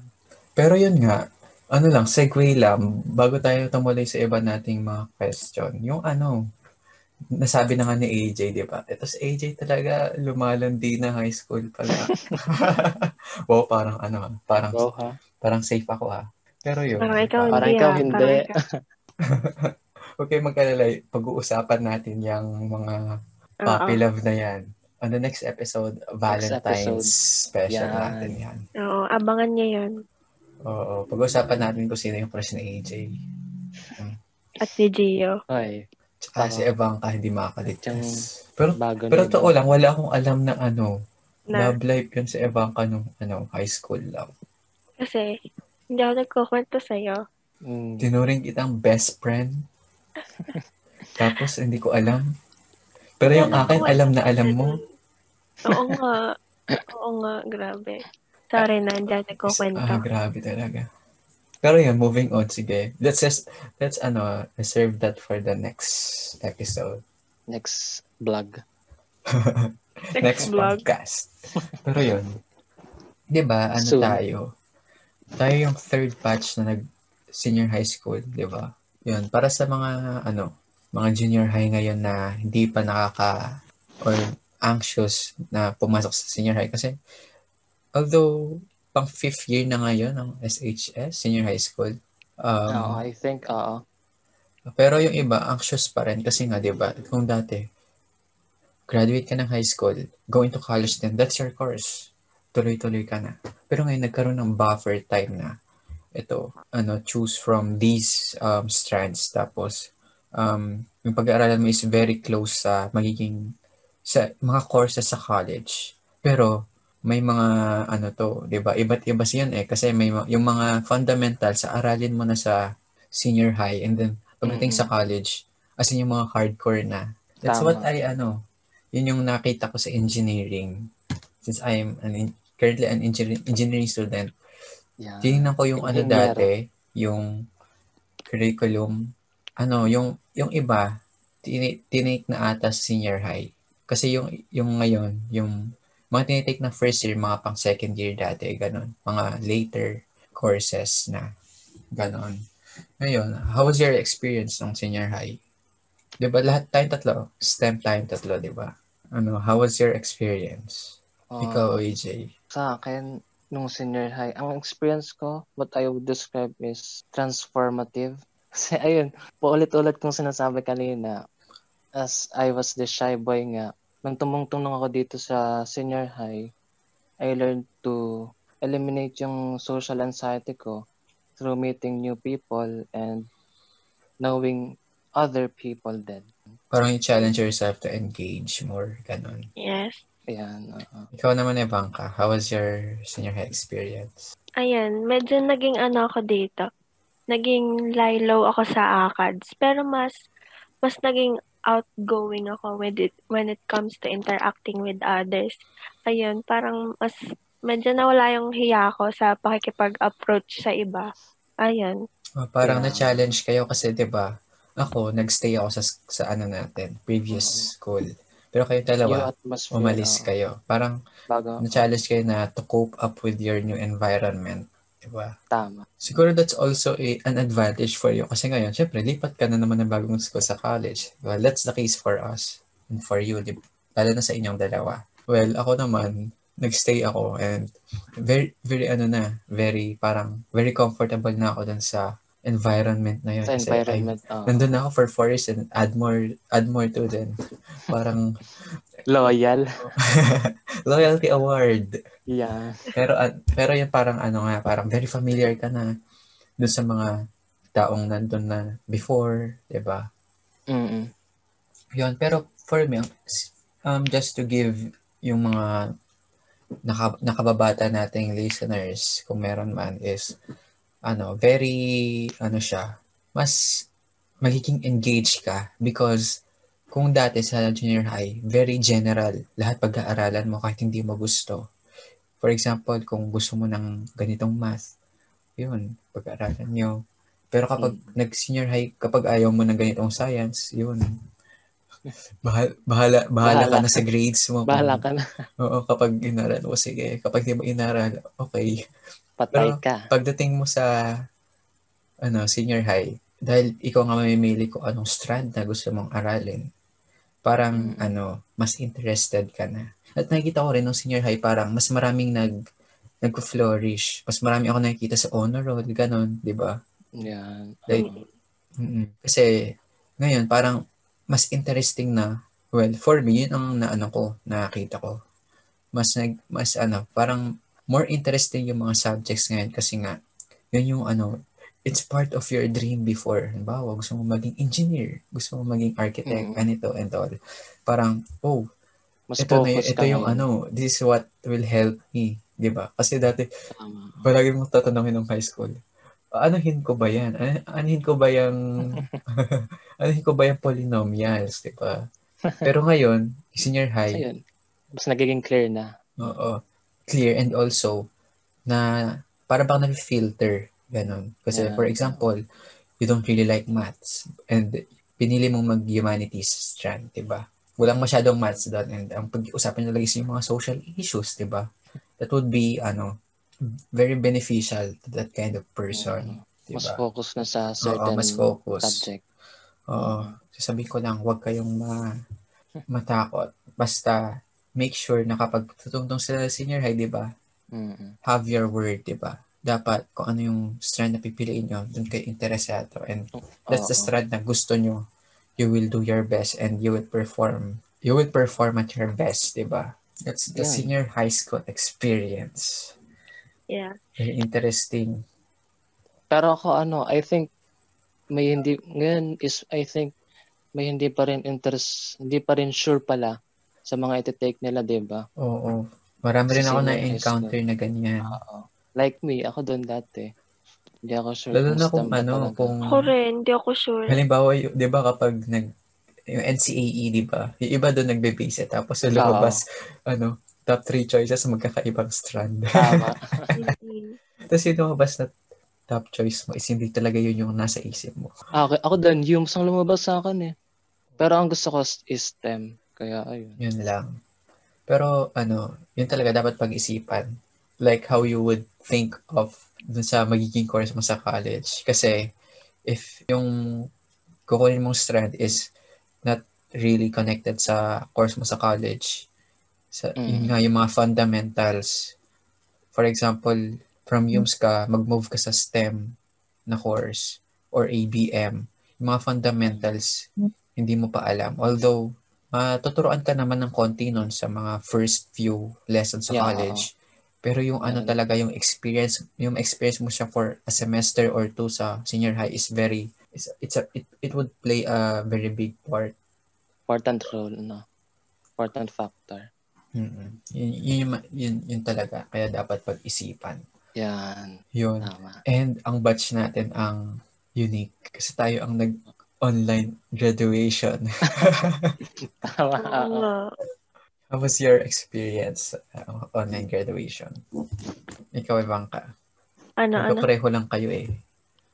Pero yun nga, ano lang, segue lang, bago tayo tumuloy sa iba nating mga question, yung ano, nasabi na nga ni AJ, di ba? Ito si AJ talaga, lumalandi na high school pala. [LAUGHS] wow, parang ano, parang, Go ha. parang safe ako ah. Pero yun, Parang ikaw Parang hindi ikaw hindi. Parang ikaw. [LAUGHS] okay, mag-alala, pag-uusapan natin yung mga puppy love na yan. On the next episode, Valentine's episode. special Yan. natin yan. Oo, abangan niya yan. Oo, pag-uusapan natin kung sino yung crush ni AJ. At si Gio. Ay, Tsaka Oo. si Evanka hindi makakaligtas. Pero, bago pero totoo lang, wala akong alam na ano, Na, love life yun si Evanka nung ano, high school lang. kasi, hindi ako nagkukwento sa'yo. Mm. Tinuring kitang best friend. [LAUGHS] Tapos, hindi ko alam. Pero yung akin, alam na alam mo. Oo nga. [LAUGHS] Oo nga, grabe. Sorry na, Ah, nagkukwento. grabe talaga. Pero yun, moving on, sige. Let's just, let's ano, reserve that for the next episode. Next vlog. [LAUGHS] next vlog. podcast. Pero yun, di ba, ano Soon. tayo? Tayo yung third batch na nag senior high school, di ba? Yun, para sa mga, ano, mga junior high ngayon na hindi pa nakaka, or anxious na pumasok sa senior high. Kasi, although, pang fifth year na ngayon ng SHS, senior high school, um, Oo, I think, oo. pero yung iba, anxious pa rin kasi nga, di ba, kung dati, graduate ka ng high school, go into college then, that's your course. Tuloy-tuloy ka na. Pero ngayon, nagkaroon ng buffer time na ito, ano, choose from these um, strands. Tapos, um, yung pag-aaralan mo is very close sa magiging, sa mga courses sa college. Pero, may mga, ano to, di ba, iba't iba siyan eh. Kasi may, ma- yung mga fundamentals, sa aralin mo na sa senior high and then pagdating Mm-mm. sa college, as in yung mga hardcore na. That's Tama. what I, ano, yun yung nakita ko sa engineering. Since I'm an, en- currently an engineering, engineering student, Yeah. tinignan ko yung ano Engineer. dati, yung curriculum, ano, yung, yung iba, tini- tinake na ata sa senior high. Kasi yung, yung ngayon, yung mga tinitake na first year, mga pang second year dati, ganun. Mga later courses na, ganun. Ngayon, how was your experience ng senior high? Di ba lahat tayong tatlo, STEM tayong tatlo, di ba? Ano, how was your experience? Oo. Ikaw, AJ. sa akin, nung senior high, ang experience ko, what I would describe is transformative. [LAUGHS] Kasi ayun, paulit-ulit kong sinasabi kanina, as I was the shy boy nga, nung tumungtong ako dito sa senior high, I learned to eliminate yung social anxiety ko through meeting new people and knowing other people then. Parang you challenge yourself to engage more, ganun. Yes. Ayan, oo. Ikaw naman, Evanka, how was your senior high experience? Ayan, medyo naging ano ako dito. Naging lie low ako sa ACADS. Pero mas, mas naging outgoing ako with it when it comes to interacting with others. Ayun, parang mas medyo nawala yung hiya ko sa pakikipag-approach sa iba. Ayun. Oh, parang Yeah. na-challenge kayo kasi, di ba, ako, nagstay ako sa, sa ano natin, previous school. Pero kayo dalawa, umalis oo. kayo. Parang bago, na-challenge kayo na to cope up with your new environment. Di ba? tama. Siguro that's also a, an advantage for you. Kasi ngayon, syempre, lipat ka na naman ng bagong school sa college. Well, that's the case for us and for you. Di, lalo na sa inyong dalawa. Well, ako naman, nagstay ako and very, very ano na, very parang, very comfortable na ako dun sa environment na yun. Sa Kasi I- environment, oo. nandun na ako for four years and add more, add more to then. Parang Loyal. [LAUGHS] loyalty award. Yeah. Pero at- pero yung parang ano nga, parang very familiar ka na dun sa mga taong nandun na before, 'di ba? Mm-mm. Yun, pero for me, um, just to give yung mga naka, nakababata nating listeners, kung meron man, is, ano, very, ano siya, mas magiging engaged ka because kung dati sa junior high, very general, lahat pag-aaralan mo kahit hindi mo gusto. For example, kung gusto mo ng ganitong math, yun, pag-aaralan nyo. Pero kapag nag-senior high, kapag ayaw mo ng ganitong science, yun, [LAUGHS] Bahal, bahala, bahala, ka Bahala. na sa grades mo. Bahala ka na. Oo, kapag inaral mo, sige. Kapag di mo inaral, okay. Patay Pero- ka. Pagdating mo sa ano, senior high, dahil ikaw nga mamimili ko anong strand na gusto mong aralin, parang ano, mas interested ka na. At nakikita ko rin nung senior high, parang mas maraming nag nagko-flourish. Mas marami ako nakikita sa honor roll, ganun, di ba? Yan. Like, mm Kasi, ngayon, parang, mas interesting na, well, for me, yun ang naano ko, nakita ko. Mas, nag, mas ano, parang, more interesting yung mga subjects ngayon kasi nga, yun yung ano, it's part of your dream before. Halimbawa, gusto mo maging engineer, gusto mo maging architect, Mm. ganito and all. Parang, oh, Mas ito na, ito yung ano, this is what will help me, di ba? Kasi dati, Tama. palagi mong tatanungin ng high school, anuhin ko ba yan? Ano, anuhin ko ba yung, [LAUGHS] anuhin ko ba yung polynomials, di ba? Pero ngayon, senior high, Ayun. Mas nagiging clear na. oo, clear and also, na para bang na-filter, ganun. Kasi, Yeah. for example, you don't really like maths and pinili mong mag-humanities strand, di ba? Walang masyadong maths doon and ang pag-usapan nila is yung mga social issues, di ba? That would be, ano, very beneficial to that kind of person, di Mas ba? focus na sa Oo, certain mas focus. subject. Oo. Sasabihin ko lang, huwag kayong ma [LAUGHS] matakot. Basta, make sure na kapag tutungtong sila sa senior high, di ba? Mm-mm. Have your word, di ba? Dapat, kung ano yung strand na pipiliin nyo, dun kayo interesado. And that's the strand na gusto nyo. You will do your best and you will perform. You will perform at your best, di ba? That's the Yeah. senior high school experience. Yeah. Very interesting. Pero ako ano, I think may hindi ngayon is I think may hindi pa rin interest, hindi pa rin sure pala sa mga iti-take nila, 'di ba? Oo. Marami rin ako na-encounter na ganyan. Oo. Like me, ako doon dati. Hindi ako sure Lalo na kung ano, talaga. kung Ako rin, hindi ako sure. Halimbawa, y- 'di ba kapag nag yung NCAE, 'di ba? Yung iba doon nagbe-base tapos yung lumabas ano, top three choices magkakaibang strand. Tama. [LAUGHS] Tapos yung lumabas na top choice mo is hindi talaga yun yung nasa isip mo. Ah, okay. Ako doon, yung ang lumabas sa akin eh. Pero ang gusto ko is STEM. Kaya ayun. Yun lang. Pero ano, yun talaga dapat pag-isipan. Like how you would think of dun sa magiging course mo sa college. Kasi if yung kukunin mong strand is not really connected sa course mo sa college, sa, Mm. yun nga yung mga fundamentals. For example, from UMS ka, mag-move ka sa STEM na course or ABM. Yung mga fundamentals, hindi mo pa alam. Although, matuturoan ka naman ng konti nun sa mga first few lessons sa Yeah, college. Pero yung ano Yeah. talaga, yung experience, yung experience mo siya for a semester or two sa senior high is very, it's, it's a, it, it would play a very big part. Important role, no? Important factor. Mm-mm. Yun, yun, yung ma- yun, yun talaga. Kaya dapat pag-isipan. Yan. Yun. Tama. And ang batch natin ang unique. Kasi tayo ang nag-online graduation. [LAUGHS] Tama. How was your experience uh, online graduation? Ikaw, Ivanka. Ano, ano? Magkapareho lang kayo eh.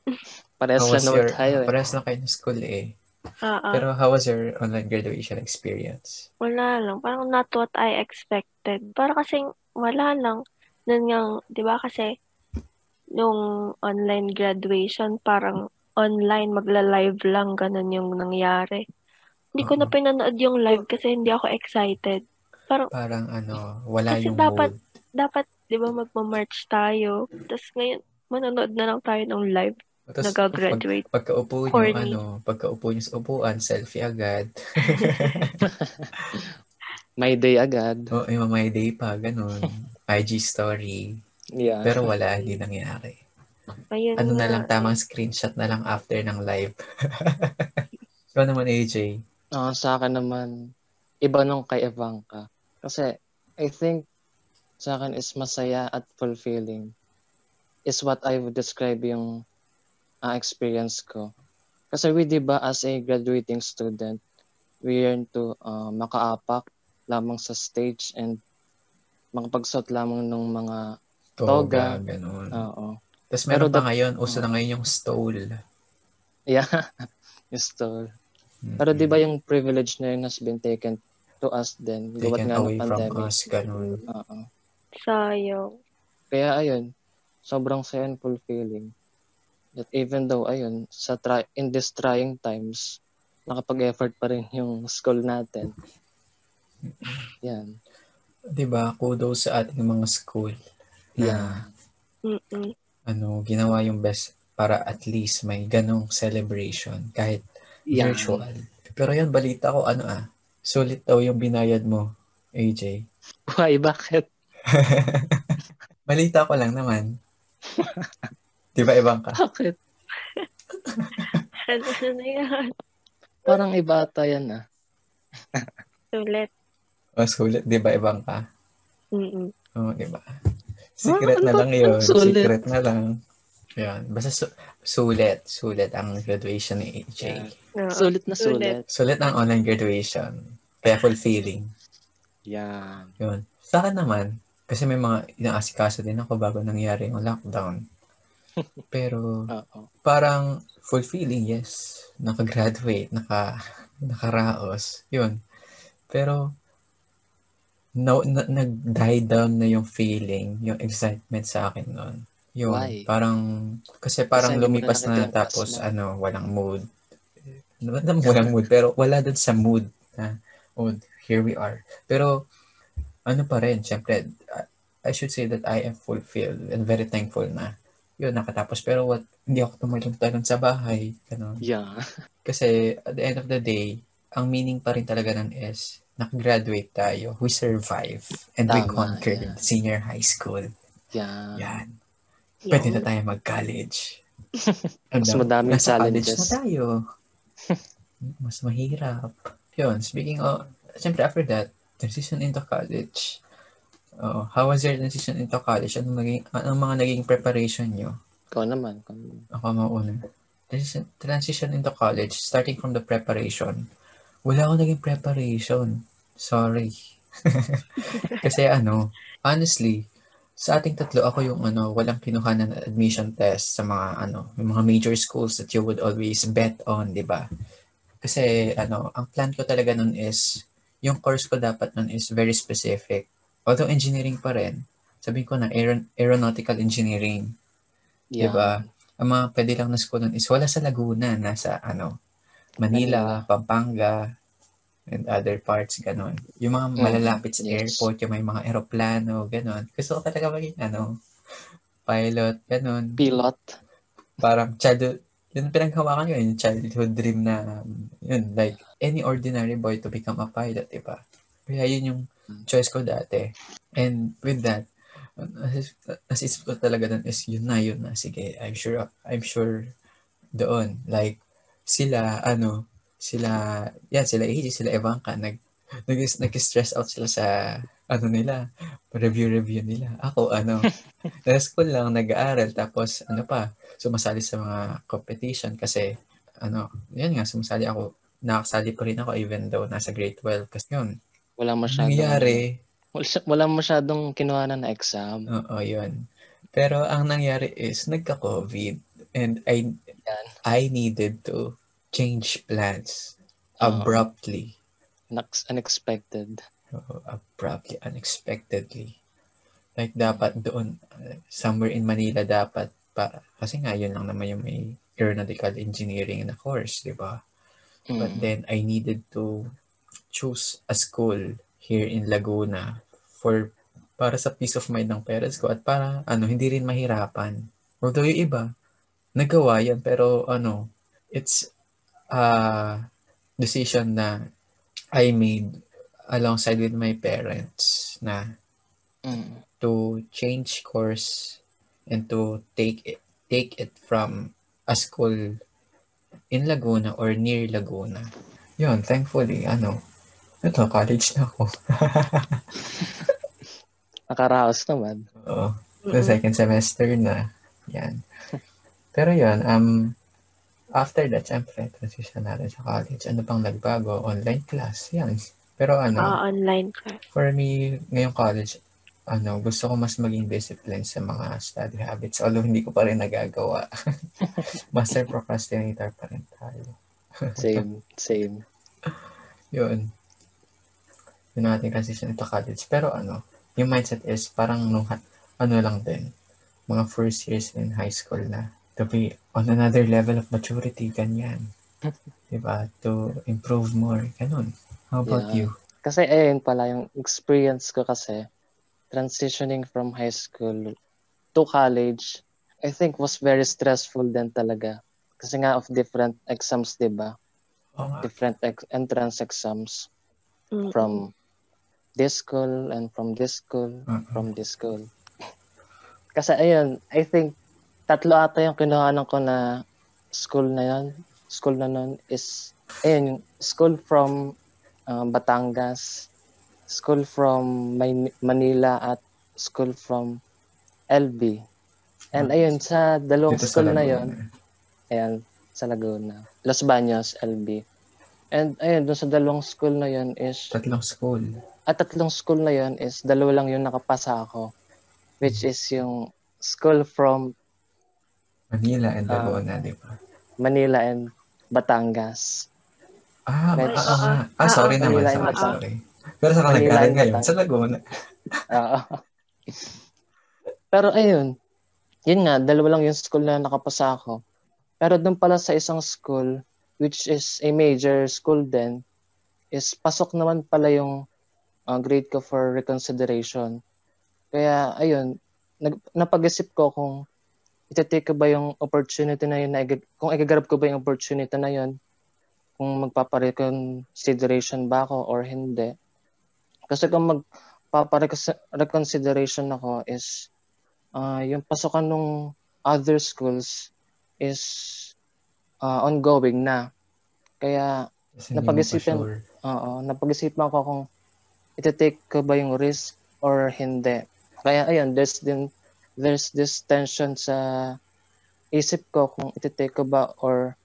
[LAUGHS] Parehas lang naman tayo eh. parehas lang kayo ng school eh. Oo. Pero how was your online graduation experience? Wala lang. Parang not what I expected. Parang kasing wala lang. Nun nga, di ba kasi nung online graduation, parang online, magla-live lang, ganun yung nangyari. Hindi ko na Oo. pinanood yung live kasi hindi ako excited. Parang, Parang ano, wala Kasi yung dapat- mood. dapat, di ba, magmamarch tayo. Tapos ngayon, manonood na lang tayo ng live. Tapos, Nag-graduate. Pag, pagkaupo nyo, Corny. ano, pagkaupo nyo sa upuan, selfie agad. [LAUGHS] May day agad. O, yung my day pa, ganun. IG story. Yeah. Pero wala, hindi nangyari. Ayun Ano na lang, tamang screenshot na lang after ng live. [LAUGHS] Ikaw naman, AJ. Ah, sa akin naman, iba nung kay Ivanka. Kasi, I think, sa akin is masaya at fulfilling. Is what I would describe yung ah, experience ko. Kasi we, di ba, as a graduating student, we learn to ah, makaapak lamang sa stage and makapagsuot lamang ng mga, Toga, Toga. ganun. oo. Tapos meron Pero pa ngayon, uso na ngayon yung stole. Yeah, [LAUGHS] yung stole. Pero di ba yung privilege na yun has been taken to us then, gawa't Taken nga ng away from pandemic. us, ganun. Oo. Sayang. Kaya ayun, sobrang saya and fulfilling. That even though, ayun, sa try, in these trying times, nakapag-effort pa rin yung [LAUGHS] school natin. Yan. Di ba, kudos sa ating mga school na Yeah. Mm-mm. ano, ginawa yung best para at least may ganong celebration kahit Yan. virtual. Pero yun, balita ko, ano ah, sulit daw yung binayad mo, AJ. Why? Bakit? [LAUGHS] Balita ko lang naman. [LAUGHS] Di ba, ibang ka? Bakit? [LAUGHS] Ano na yan? Parang iba ata yan ah. Ulit. O, sulit, di ba, ibang ka? Mm-mm. Oo, di ba? Secret ano na lang yun. Sulit. Secret na lang. Yan. Basta su- sulit. Sulit ang graduation ni AJ. Yeah. Oo. Sulit na Sulit. sulit. Ang online graduation. Kaya fulfilling. Yan. Yun. Sa akin naman, kasi may mga inaasikaso din ako bago nangyari yung lockdown. [LAUGHS] Pero Oo. parang fulfilling, yes. Nakagraduate, naka, [LAUGHS] nakaraos. Yun. Pero no, na, nag-die down na yung feeling, yung excitement sa akin noon. Yun, Why? parang, kasi parang Kasi lumipas na na tapos mo. ano, walang mood. Ano ba [LAUGHS] walang mood, pero wala dun sa mood na, oh, here we are. Pero, ano pa rin, syempre, I- should say that I am fulfilled and very thankful na yun, nakatapos. Pero what, hindi ako tumalon-talon sa bahay. Ganun. Yeah. [LAUGHS] Kasi at the end of the day, ang meaning pa rin talaga nun is, nakagraduate tayo, we survive, and we Tama, conquered yeah. senior high school. Yan. Yan. Yan. Pwede na tayo mag-college. [LAUGHS] Mas Ano, madaming nasa college challenges. na tayo. [LAUGHS] Mas mahirap. Yun, speaking of, syempre after that, transition into college. Oh, how was your transition into college? Anong, naging, anong mga naging preparation nyo? Ikaw naman. Ikaw naman. Ako mauna. Transition, transition into college, starting from the preparation. Wala akong naging preparation. Sorry. [LAUGHS] Kasi ano, honestly, sa ating tatlo, ako yung ano, walang kinuha na admission test sa mga ano, yung mga major schools that you would always bet on, di ba? Kasi ano, ang plan ko talaga nun is, yung course ko dapat nun is very specific. Although engineering pa rin, sabihin ko na aeron- aeronautical engineering. Yeah. Diba? Ang mga pwede lang na school nun is wala sa Laguna, nasa ano, Manila, Pampanga, and other parts, ganon. Yung mga Mm, malalapit sa yes. airport, yung may mga eroplano, ganon. Gusto ko talaga maging, ano, pilot, ganon. Pilot. Parang childhood, yun pinaghawakan ko, yung childhood dream na, yun, like, any ordinary boy to become a pilot, diba? Kaya yun yung Mm. choice ko dati. And with that, as, as isip ko talaga dun is yun na, yun na. Sige, I'm sure, I'm sure doon. Like, sila, ano, sila, yan, sila AJ, sila Evanka, nag, nag, nag-stress out sila sa, ano nila, review-review nila. Ako, ano, [LAUGHS] nasa school lang, nag-aaral, tapos, ano pa, sumasali sa mga competition kasi, ano, yan nga, sumasali ako, nakasali pa rin ako even though nasa grade 12. Kasi yun, Walang masyadong... nangyari, Wala- Walang masyadong kinuha na exam. Oo, yun. Pero ang nangyari is, nagka-COVID and I, Yan. I needed to change plans abruptly. Next, unexpected. Oo, abruptly, unexpectedly. Like, dapat doon, uh, somewhere in Manila, dapat, para, kasi nga, yun lang naman yung may aeronautical engineering na course, di ba? But Mm. then, I needed to choose a school here in Laguna for para sa peace of mind ng parents ko at para ano hindi rin mahirapan. Although yung iba nagawa yan pero ano it's a decision na I made alongside with my parents na Mm. to change course and to take it, take it from a school in Laguna or near Laguna. Yun, thankfully, ano, ito, college na ako. [LAUGHS] Nakaraos naman. Oo. Mm-mm. second semester na. Yan. Pero yun, um, after that, syempre, transition natin sa college. Ano pang nagbago? Online class. Yan. Pero ano, Ah, online class. for me, ngayong college, ano, gusto ko mas maging disciplined sa mga study habits. Although hindi ko pa rin nagagawa. [LAUGHS] Master procrastinator pa rin tayo. Same, same. Yun. Yun ang ating transition into college. Pero ano, yung mindset is parang nung, ha- ano lang din, mga first years in high school na to be on another level of maturity, ganyan. [LAUGHS] diba? To improve more, ganun. How about Yeah. you? Kasi ayun pala yung experience ko kasi transitioning from high school to college, I think was very stressful din talaga. Kasi nga of different exams, 'di ba? Nga. Different ex- entrance exams Mm-mm. from this school and from this school, Mm-mm. from this school. [LAUGHS] Kasi ayun, I think tatlo ata yung kinuhanan ko na school na yun. School na nun is, ayun, school from um, Batangas, school from May- Manila at school from LB. And ayun, sa dalawang Dito sa school na Laguna. yon, ayan, sa Laguna. Los Baños, LB. And ayun, dun sa dalawang school na yon is, Tatlong school. at tatlong school na yon is, dalawa lang yung nakapasa ako. Which is yung school from Manila and Ah. Laguna, di ba? Manila and Batangas. Ah, Medyo- ah, ah, ah, sorry Ah, naman. Manila Sorry, sorry. Pero sa and ngayon, Batangas. sa Laguna. Oo. Pero ayun, yun nga, dalawa lang yung school na nakapasa ako. Pero doon pala sa isang school, which is a major school din, is pasok naman pala yung uh, grade ko for reconsideration. Kaya ayun, nag, napag-isip ko kung itatake ko ba yung opportunity na yun, na, kung igagarap ko ba yung opportunity na yun, kung magpapareconsideration ba ako or hindi. Kasi kung magpapareconsideration ako is ah yung pasukan ng other schools is ah, ongoing na. Kaya Napag-isipan- sure. Oo, napag-isipan ko kung iti-take ko ba yung risk or hindi. Kaya ayun, there's din there's this tension sa isip ko kung iti-take ko ba or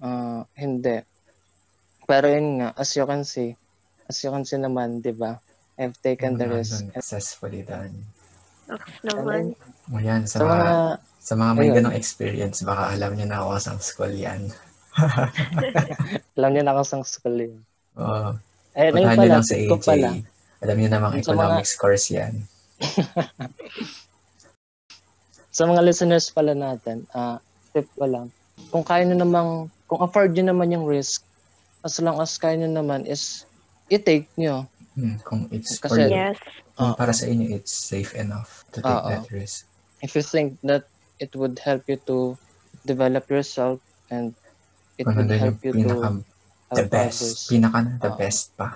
ah, hindi. Pero yun nga, as you can see, as you can see naman, di ba? I've taken the Mga risk. successfully done. Naks naman. O yan, sa, Sa mga, mga, sa mga may ayun. ganong experience, baka alam niyo na ako sa school yan. [LAUGHS] alam niyo na ako sa school yun. Oo. Ayun, ayun Puntahan niyo pala, lang sa AJ. pala. Alam niyo namang Sa mga- economics course yan. [LAUGHS] Sa mga listeners pala natin, ah tip ko lang, kung kaya nyo namang, kung afford nyo naman yung risk, as long as kaya nyo naman is, i-take nyo. Hmm, kung it's for Kasi- you. Yes. Oo. para sa inyo, it's safe enough to take Oo. that risk. If you think that it would help you to develop yourself and it Kung would help yung you pinaka, to the best. others. Pinaka na, the Oo. best pa.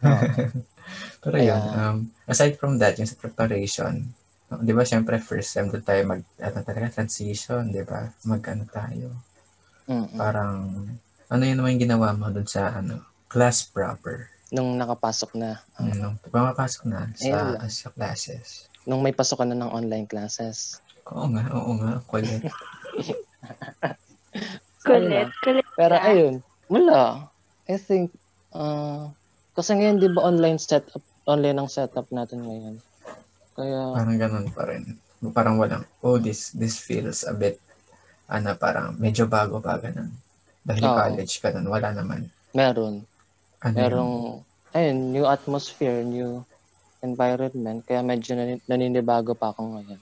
[LAUGHS] Pero yun, um, aside from that, yung sa preparation, di ba, syempre, first sem doon tayo mag, ano talaga, transition, di ba? Mag, ano tayo, Mm-mm. parang, ano yun naman yung ginawa mo doon sa, ano, class proper. Nung nakapasok na, ah, Mm, nung pumapasok na Ayun sa, sa classes. nung may pasukan na ng online classes. Oo nga, oo nga, kulit. [LAUGHS] Kulit. Kulit. Pero ayun, wala. I think, uh, kasi ngayon di ba online setup, online ang setup natin ngayon. Kaya, Parang ganun pa rin. Parang walang, oh, this this feels a bit, ano, parang medyo bago pa ganun. Dahil Oo. college ka nun, wala naman. meron. Ano Merong, ayun, new atmosphere, new environment. Kaya medyo nanin- naninibago pa ako ngayon.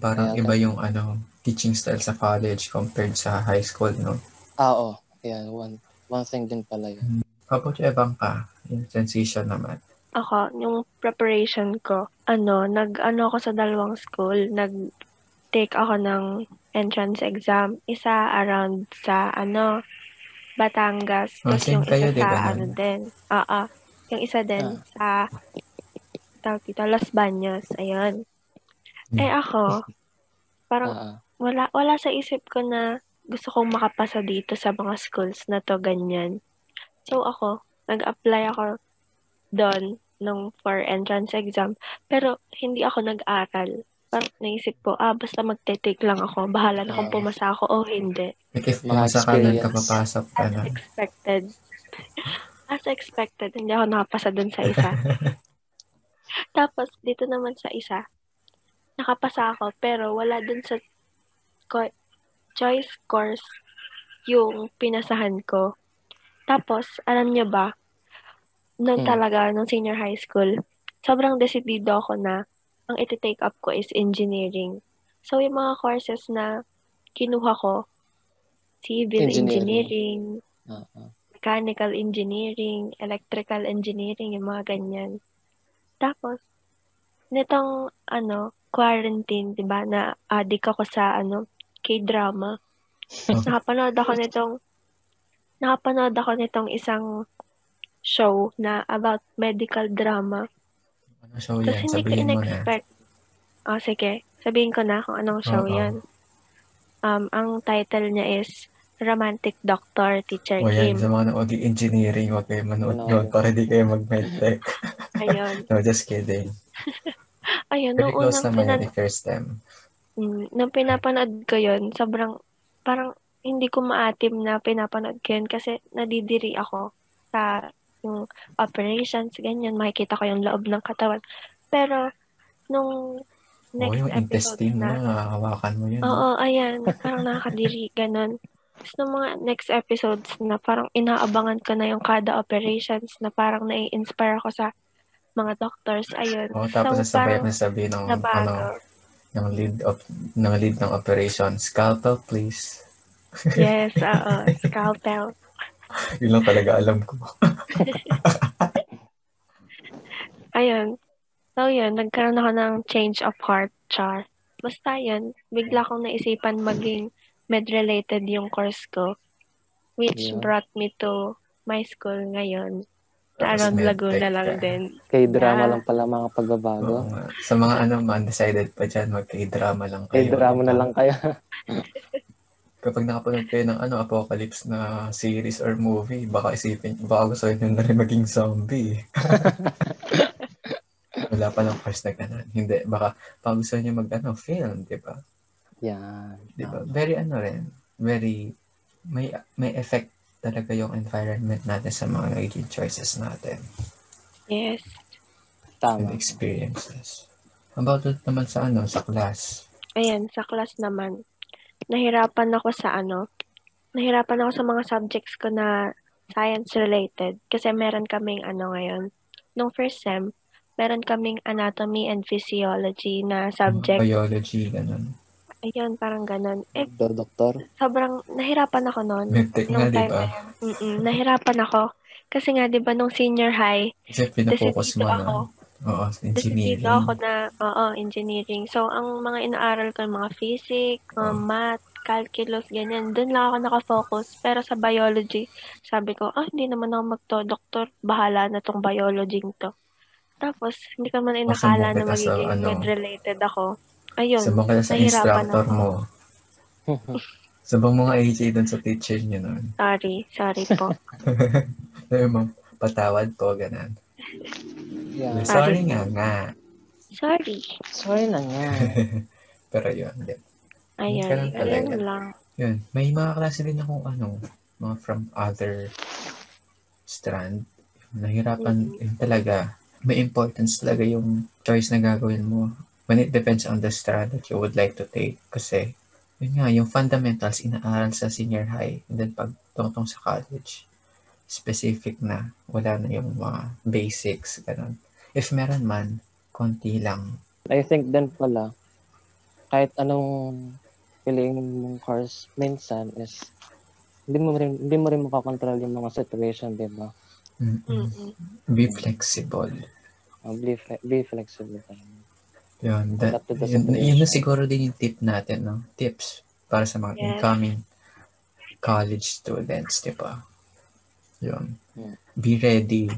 parang Kaya iba yung ano, teaching style sa college compared sa high school, no? Ah, oo. Yeah, one, one thing din pala yun. Kapag ebang ka, yung transition naman. Ako, yung preparation ko, ano, nag-ano ako sa dalawang school, nag-take ako ng entrance exam. Isa around sa, ano, Batangas. Oh, Tapos yung kayo, isa di sa, ano din. Oo. Yung isa din sa, tawag dito, Los Baños. Ayun. Hmm. Eh ako, parang Ah, ah. wala wala sa isip ko na gusto kong makapasa dito sa mga schools na to ganyan. So ako, nag-apply ako doon nung for entrance exam, pero hindi ako nag-aral. Parang naisip ko, ah, basta magte-take lang ako. Bahala na kung Oo. pumasa ako o hindi. Like if pumasa ka experience. kapapasok ka As na. expected. [LAUGHS] As expected, hindi ako nakapasa doon sa isa. [LAUGHS] Tapos, dito naman sa isa, nakapasa ako, pero wala dun sa co- choice course yung pinasahan ko. Tapos, alam niyo ba, nung Hmm. talaga, nung senior high school, sobrang desidido ako na ang iti-take up ko is engineering. So, yung mga courses na kinuha ko, civil Engineering. engineering, ah. mechanical engineering, electrical engineering, yung mga ganyan. Tapos, nitong, ano, quarantine, di ba, na addict ako sa, ano, K-drama. [LAUGHS] Nakapanood ako nitong, nakapanood ako nitong isang show na about medical drama. Ano show Tapos yan? hindi ko Sabihin mo na. in-expect. Oh, sige. Sabihin ko na kung anong show Oo. yan. Um, ang title niya is Romantic Doctor Teacher O yan, Kim. sa mga yung engineering, huwag kayo manood Manood. yun para di kayo mag-medtech. Ayun. [LAUGHS] no, just kidding. [LAUGHS] Ayun, Very close naman pinan- yun, the first time. mm, nung pinapanood ko yun, sobrang, parang, hindi ko maatim na pinapanood ko yun kasi nadidiri ako sa yung operations, ganyan, makikita ko yung loob ng katawan. Pero, nung next oh, yung episode intestine na, mo, hawakan mo yun. Oo, ayan. Parang nakakadiri, ganun. Tapos nung mga next episodes na parang inaabangan ko na yung kada operations na parang nai-inspire ako sa mga doctors. Ayun. Oh, tapos so, nasabay na sabi ng nabago. ano, ng lead of ng lead ng operation, scalpel please. Yes, oo. [LAUGHS] Scalpel. [LAUGHS] Yun lang talaga alam ko. [LAUGHS] Ayun. So, yun. Nagkaroon ako ng change of heart, char. Basta yun, bigla kong naisipan maging med-related yung course ko. Which Yeah. brought me to my school ngayon. Tapos Around Laguna lang ka. din. Kay drama Yeah. lang pala mga pagbabago. Nga. Sa mga ano, undecided pa dyan, mag drama lang kayo. Kay drama na lang [LAUGHS] kaya. Kapag nakapanood kayo ng ano, apocalypse na series or movie, baka isipin, baka gusto nyo na rin maging zombie. [LAUGHS] Wala pa lang first na ganun. Hindi, baka pag gusto nyo mag ano, film, di ba? Yan. Di ba? Very ano rin, very, may may effect talaga yung environment natin sa mga nagiging choices natin Yes. and Tama. experiences. About it naman sa ano, sa class. Ayan, sa class naman. Nahirapan ako sa ano, nahirapan ako sa mga subjects ko na science related kasi meron kaming ano ngayon. Nung first sem, meron kaming anatomy and physiology na subject. Biology, ganun. Ayun, parang ganun. Eh, Do, doktor. sobrang nahirapan ako noon. Medtech nga, Nung di time ba? na nahirapan ako. Kasi nga, di ba, nung senior high, Kasi pinafocus mo ako. na. Oo, engineering. ako na, oo, engineering. So, ang mga inaaral ko, mga physics, Oh. math, calculus, ganyan. Doon lang ako nakafocus. Pero sa biology, sabi ko, ah, hindi naman ako magto-doktor. Bahala na tong biology to. Tapos, hindi ko man inakala na kita sa magiging ano. med-related ako. Ayun, Sabang ka sa instructor ako. mo. [LAUGHS] Sabang mga AJ doon sa teacher niyo nun. sorry, sorry po. [LAUGHS] Sabi mo, patawad po, ganun. Yan. Sorry nga nga. Sorry. Sorry na nga. [LAUGHS] Pero yun, di. Ganun talaga. ayun lang. Yun, may mga klase din akong ano, mga from other strand. Nahirapan Mhm. din talaga. May importance talaga yung choice na gagawin mo when it depends on the strand that you would like to take. Kasi, yun nga, yung fundamentals inaaral sa senior high and then pag tungtong sa college, specific na, wala na yung mga basics, ganun. If meron man, konti lang. I think din pala, kahit anong piliin mong course, minsan is, hindi mo rin, hindi mo rin makakontrol yung mga situation, di ba? Mm-mm. Be flexible. Uh, be, fle- be flexible. Yun, that, yun, yun na siguro din yung tip natin, no? Tips para sa mga Yes. incoming college students, di ba? Yun. Hmm. Be ready.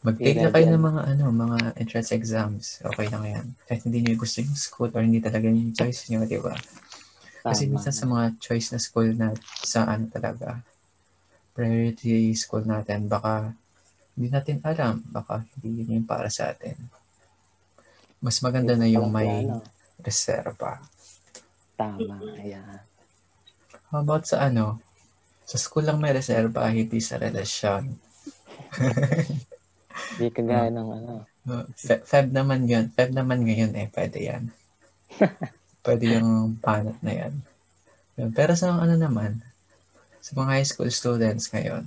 Mag-take na kayo ng mga ano, mga entrance exams. Okay lang yan. Kahit hindi niyo gusto yung school or hindi talaga yung choice niyo, di ba? Kasi Tama. minsan sa mga choice na school na sa ano talaga, priority school natin, baka hindi natin alam, baka hindi yun yung para sa atin. Mas maganda na yung may Ano, reserva. Tama, ayan. How about sa ano? Sa school lang may reserva, hindi sa relasyon. [LAUGHS] Di kagaya ng ano. Fe- Feb naman yun. Feb naman ngayon eh, pwede yan. [LAUGHS] pwede yung panat na yan. Pero sa ano naman, sa mga high school students ngayon,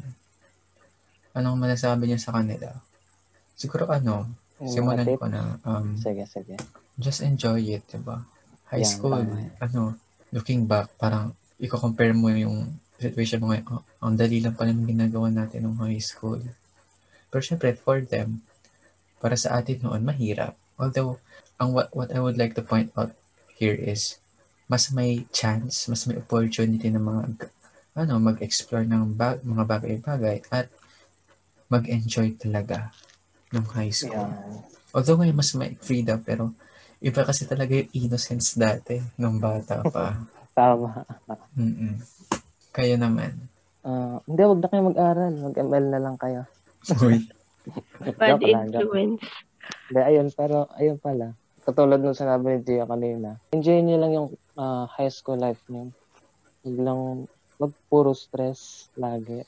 anong masasabi niyo sa kanila? Siguro ano, simulan ko na, um, Sige, sige. just enjoy it, diba? High Yan, school, tama ano, looking back, parang i-compare mo yung situation mo ngayon, oh, ang dali lang pala ng ginagawa natin ng high school. Pero syempre, for them, para sa atin noon, mahirap. Although, ang what, what I would like to point out here is, mas may chance, mas may opportunity na mga, ano, mag-explore ng bag, mga bagay-bagay at mag-enjoy talaga ng high school. Yan. Although ngayon mas may freedom, pero iba kasi talaga yung innocence dati nung bata pa. [LAUGHS] Tama. Mm-mm. Kayo naman. Ah, hindi, wag na kayo mag-aral. Mag-ML na lang kayo. Uy, [LAUGHS] Bad influence. Hindi, ayun, pero ayun pala. katulad nung sinabi ni Gia kanina, enjoy niyo lang yung uh, high school life niyo. Huwag lang, wag puro stress lagi.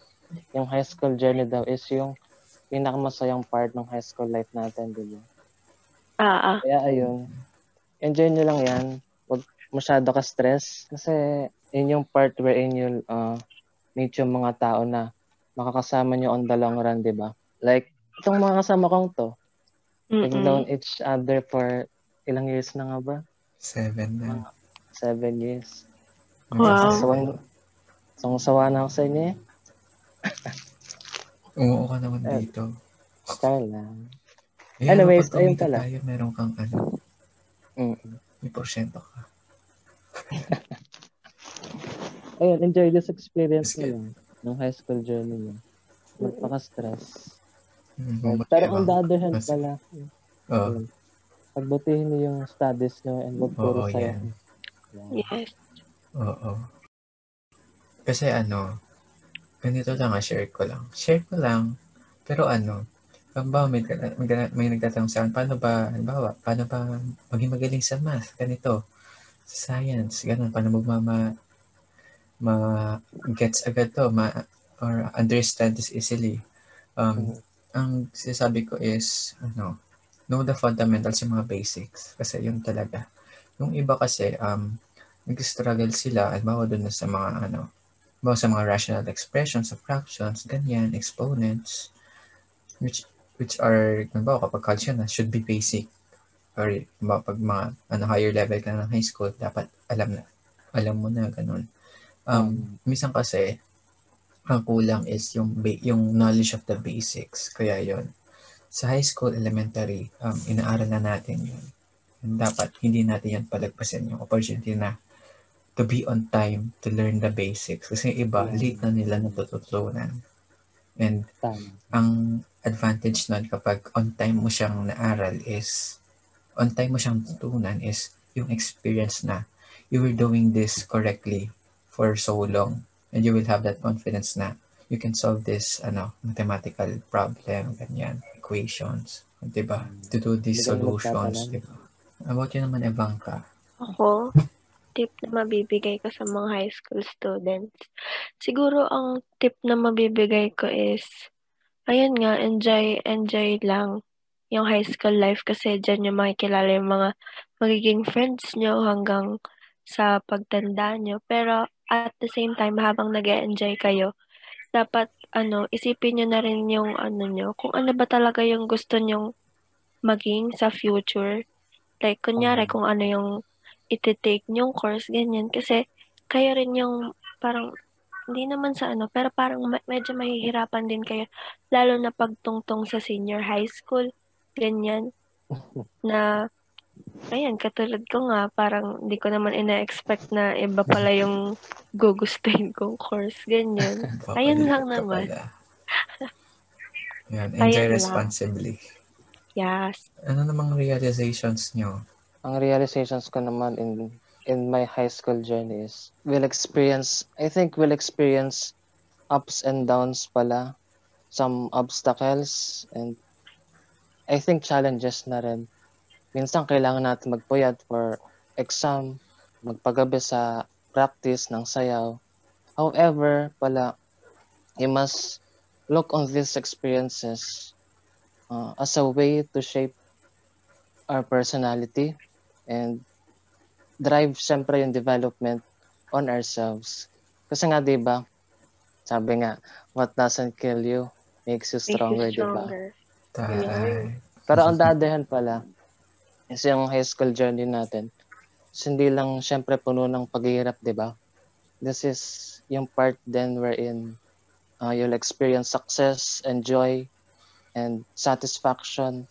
Yung high school journey daw is yung pinakamasayang part ng high school life natin, di ba? Ah, ah. Kaya ayun, enjoy nyo lang yan. Huwag masyado ka stress kasi yun yung part wherein you'll uh, meet yung mga tao na makakasama nyo on the long run, di ba? Like, itong mga kasama kong to, we've known each other for ilang years na nga ba? Seven na. Seven years. Wow. Sawang, sawang sawa na ako sa inyo eh. [LAUGHS] Umuo ka naman Eh. dito. Kala. Eh, Anyways, ayun pala. Tayo, meron kang ano, Mm. may porsyento ka. [LAUGHS] Ayun, enjoy this experience Sige. nyo lang. Ng high school journey nyo. Magpaka-stress. Hmm, Pero bumati on the other hand Mas- pala, Oh, pagbutihin nyo yung studies nyo and wag puro Oo, saya. yan. Yan. Yes. oo. Kasi ano, ganito lang, ah, share ko lang. Share ko lang, pero ano, pag ba may, may, may nagtatanong sa akin, paano ba, halimbawa, paano ba maging magaling sa math, ganito, sa science, ganun, paano mo ma, ma, gets agad to, ma, or understand this easily. Um, Mhm. ang sinasabi ko is, ano, know the fundamentals, yung mga basics. Kasi yun talaga. Yung iba kasi, um, nag-struggle sila, halimbawa doon na sa mga, ano, halimbawa sa mga rational expressions of fractions, ganyan, exponents, which, which are, halimbawa kapag calculus na, should be basic. Or, halimbawa pag mga, ano, higher level ka na ng high school, dapat alam na, alam mo na, ganun. Um, minsan kasi, ang kulang is yung ba- yung knowledge of the basics. Kaya yon Sa high school, elementary, um, inaaral na natin yun. And dapat hindi natin yan palagpasin yung opportunity na to be on time to learn the basics. Kasi yung iba, Yeah. late na nila natututunan. And Tama. ang advantage nun kapag on time mo siyang naaral is, on time mo siyang tutunan is yung experience na you were doing this correctly for so long and you will have that confidence na you can solve this ano mathematical problem ganyan equations 'di ba to do these solutions. 'di ba about yun naman Evanka Ako, tip na mabibigay ko sa mga high school students. Siguro ang tip na mabibigay ko is, ayun nga, enjoy, enjoy lang yung high school life kasi dyan yung makikilala yung mga magiging friends nyo hanggang sa pagtanda nyo. Pero at the same time, habang nag enjoy kayo, dapat ano, isipin nyo na rin yung ano nyo, kung ano ba talaga yung gusto nyong maging sa future. Like, kunyari, Oo. kung ano yung iti-take nyong course, ganyan. Kasi, kayo rin yung parang, hindi naman sa ano, pero parang me- medyo mahihirapan din kayo. Lalo na pagtungtong sa senior high school, ganyan. Na, ayan, katulad ko nga, parang hindi ko naman ina-expect na iba pala yung [LAUGHS] gugustuhin kong course, ganyan. [LAUGHS] Ayun lang naman. [LAUGHS] Yan, enjoy lang. responsibly. Yes. Ano namang realizations nyo? Ang realizations ko naman in in my high school journey is we'll experience, I think we'll experience ups and downs pala, some obstacles, and I think challenges na rin. Minsan kailangan natin magpuyat for exam, magpagabi sa practice ng sayaw. However, pala, you must look on these experiences uh, as a way to shape our personality and drive syempre yung development on ourselves. Kasi nga, di ba, sabi nga, what doesn't kill you makes you Makes you stronger, di ba? stronger. Pero on the other hand pala, is yung high school journey natin, hindi lang syempre puno ng paghihirap, di ba? This is yung part then wherein uh, you'll experience success and joy and satisfaction.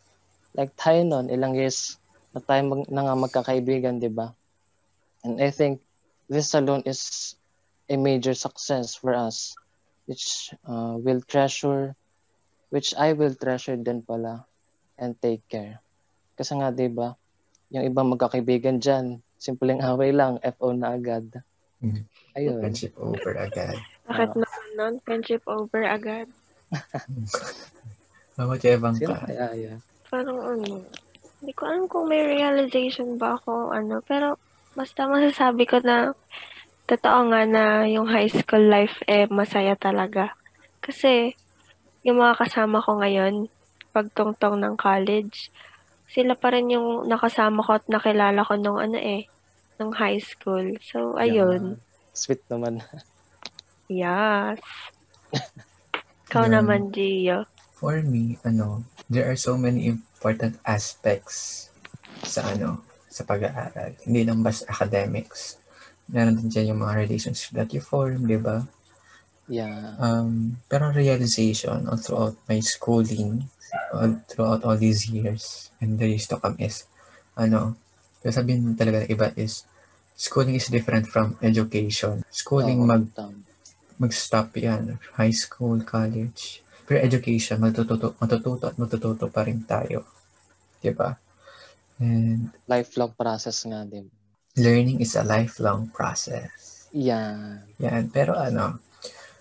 Like tayo nun, ilang years na tayo mag, na nga magkakaibigan, di ba? And I think this alone is a major success for us, which uh, will treasure, which I will treasure din pala and take care. Kasi nga, di ba, yung ibang magkakaibigan dyan, simpleng away lang, FO na agad. Mm. Ayun. Friendship over agad. Bakit Oo. naman nun? Friendship over agad. You, Sino Evanka? kaya yan? Parang ano, Hindi ko alam kung may realization ba ako, ano, pero basta masasabi ko na totoo nga na yung high school life eh masaya talaga. Kasi yung mga kasama ko ngayon, pagtungtong ng college, sila pa rin yung nakasama ko at nakilala ko nung ano eh, nung high school. So, ayun. Sweet naman. [LAUGHS] Yes. [LAUGHS] Ikaw Yeah. naman, Gio. For me, ano, there are so many important aspects sa ano, sa pag-aaral. Hindi lang basta academics. Meron din dyan yung mga relationships that you form, di ba? Yeah. Um, pero realization all throughout my schooling, all throughout all these years, and the years to come is, ano, sabihin talaga ng iba is, schooling is different from education. Schooling Oo, mag mag-stop yan. High school, college. Pero education, matututo, matututo at matututo pa rin tayo. Diba? And Lifelong process nga din. learning is a lifelong process. Yeah. Yan. Pero ano,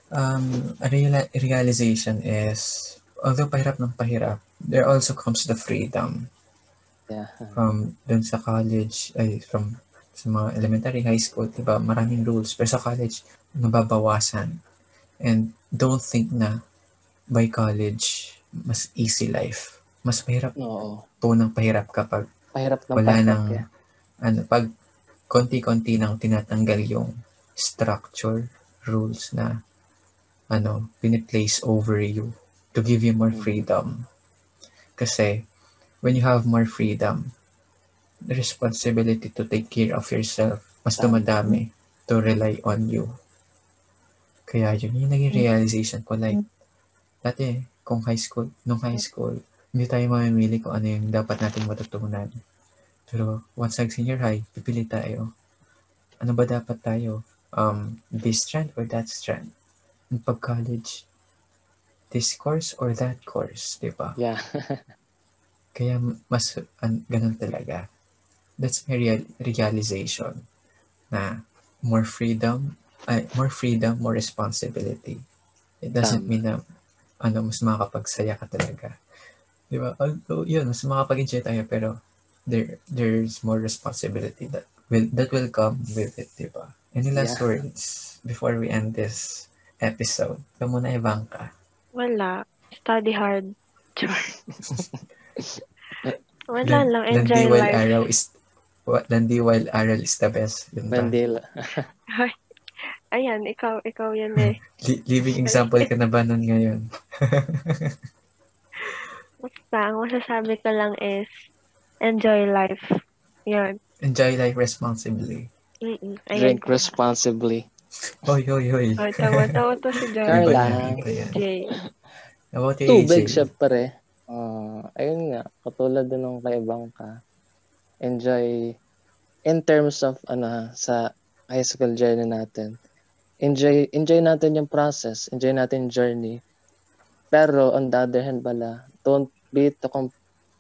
um, a reala- realization is, although pahirap ng pahirap, there also comes the freedom Yeah. from dun sa college, ay, from sa mga elementary, high school, diba, maraming rules. Pero sa college, nababawasan. And don't think na by college, mas easy life. Mas mahirap Oo. po ng pahirap kapag Pahirap ng wala pahirap, nang, yeah. ano, pag konti-konti nang tinatanggal yung structure, rules na, ano, piniplace over you to give you more Mm. freedom. Kasi, when you have more freedom, the responsibility to take care of yourself, mas dumadami to rely on you. Kaya yun, yung naging realization ko, like, dati, kung high school, nung high school, hindi tayo mamimili kung ano yung dapat nating matutunan. Pero once nag senior high, pipili tayo. Ano ba dapat tayo? Um, this strand or that strand? And pag college, this course or that course, di ba? Yeah. [LAUGHS] Kaya mas an, ganun talaga. That's my real, realization na more freedom, ay, more freedom, more responsibility. It doesn't Tama. mean na ano, mas makakapagsaya ka talaga. Di ba? Although, yun, mas makapag-enjoy tayo, pero there there's more responsibility that will that will come with it, di ba? Any last Yeah. words before we end this episode? Ikaw muna, Ivanka. Wala. Study hard. [LAUGHS] Wala Lan- lang. landi Enjoy while life. arrow is wa- landi while arrow is the best. Yun ba? Mandela. Ayan, ikaw, ikaw yan eh. [LAUGHS] Li- living example ka na ba nun ngayon? [LAUGHS] Basta, ang masasabi ko lang is, enjoy life. Yan. Enjoy life responsibly. Mm-mm. Ayan. Drink responsibly. Hoy, hoy, hoy. Tama, tama to si [LAUGHS] iba yan. Jay. About Tubig, AJ? syempre. Ah, ayun nga, katulad din ng kay Bangka. Enjoy, in terms of, ano, sa high school journey natin, enjoy, enjoy natin yung process, enjoy natin yung journey. Pero, on the other hand pala, don't be too, com-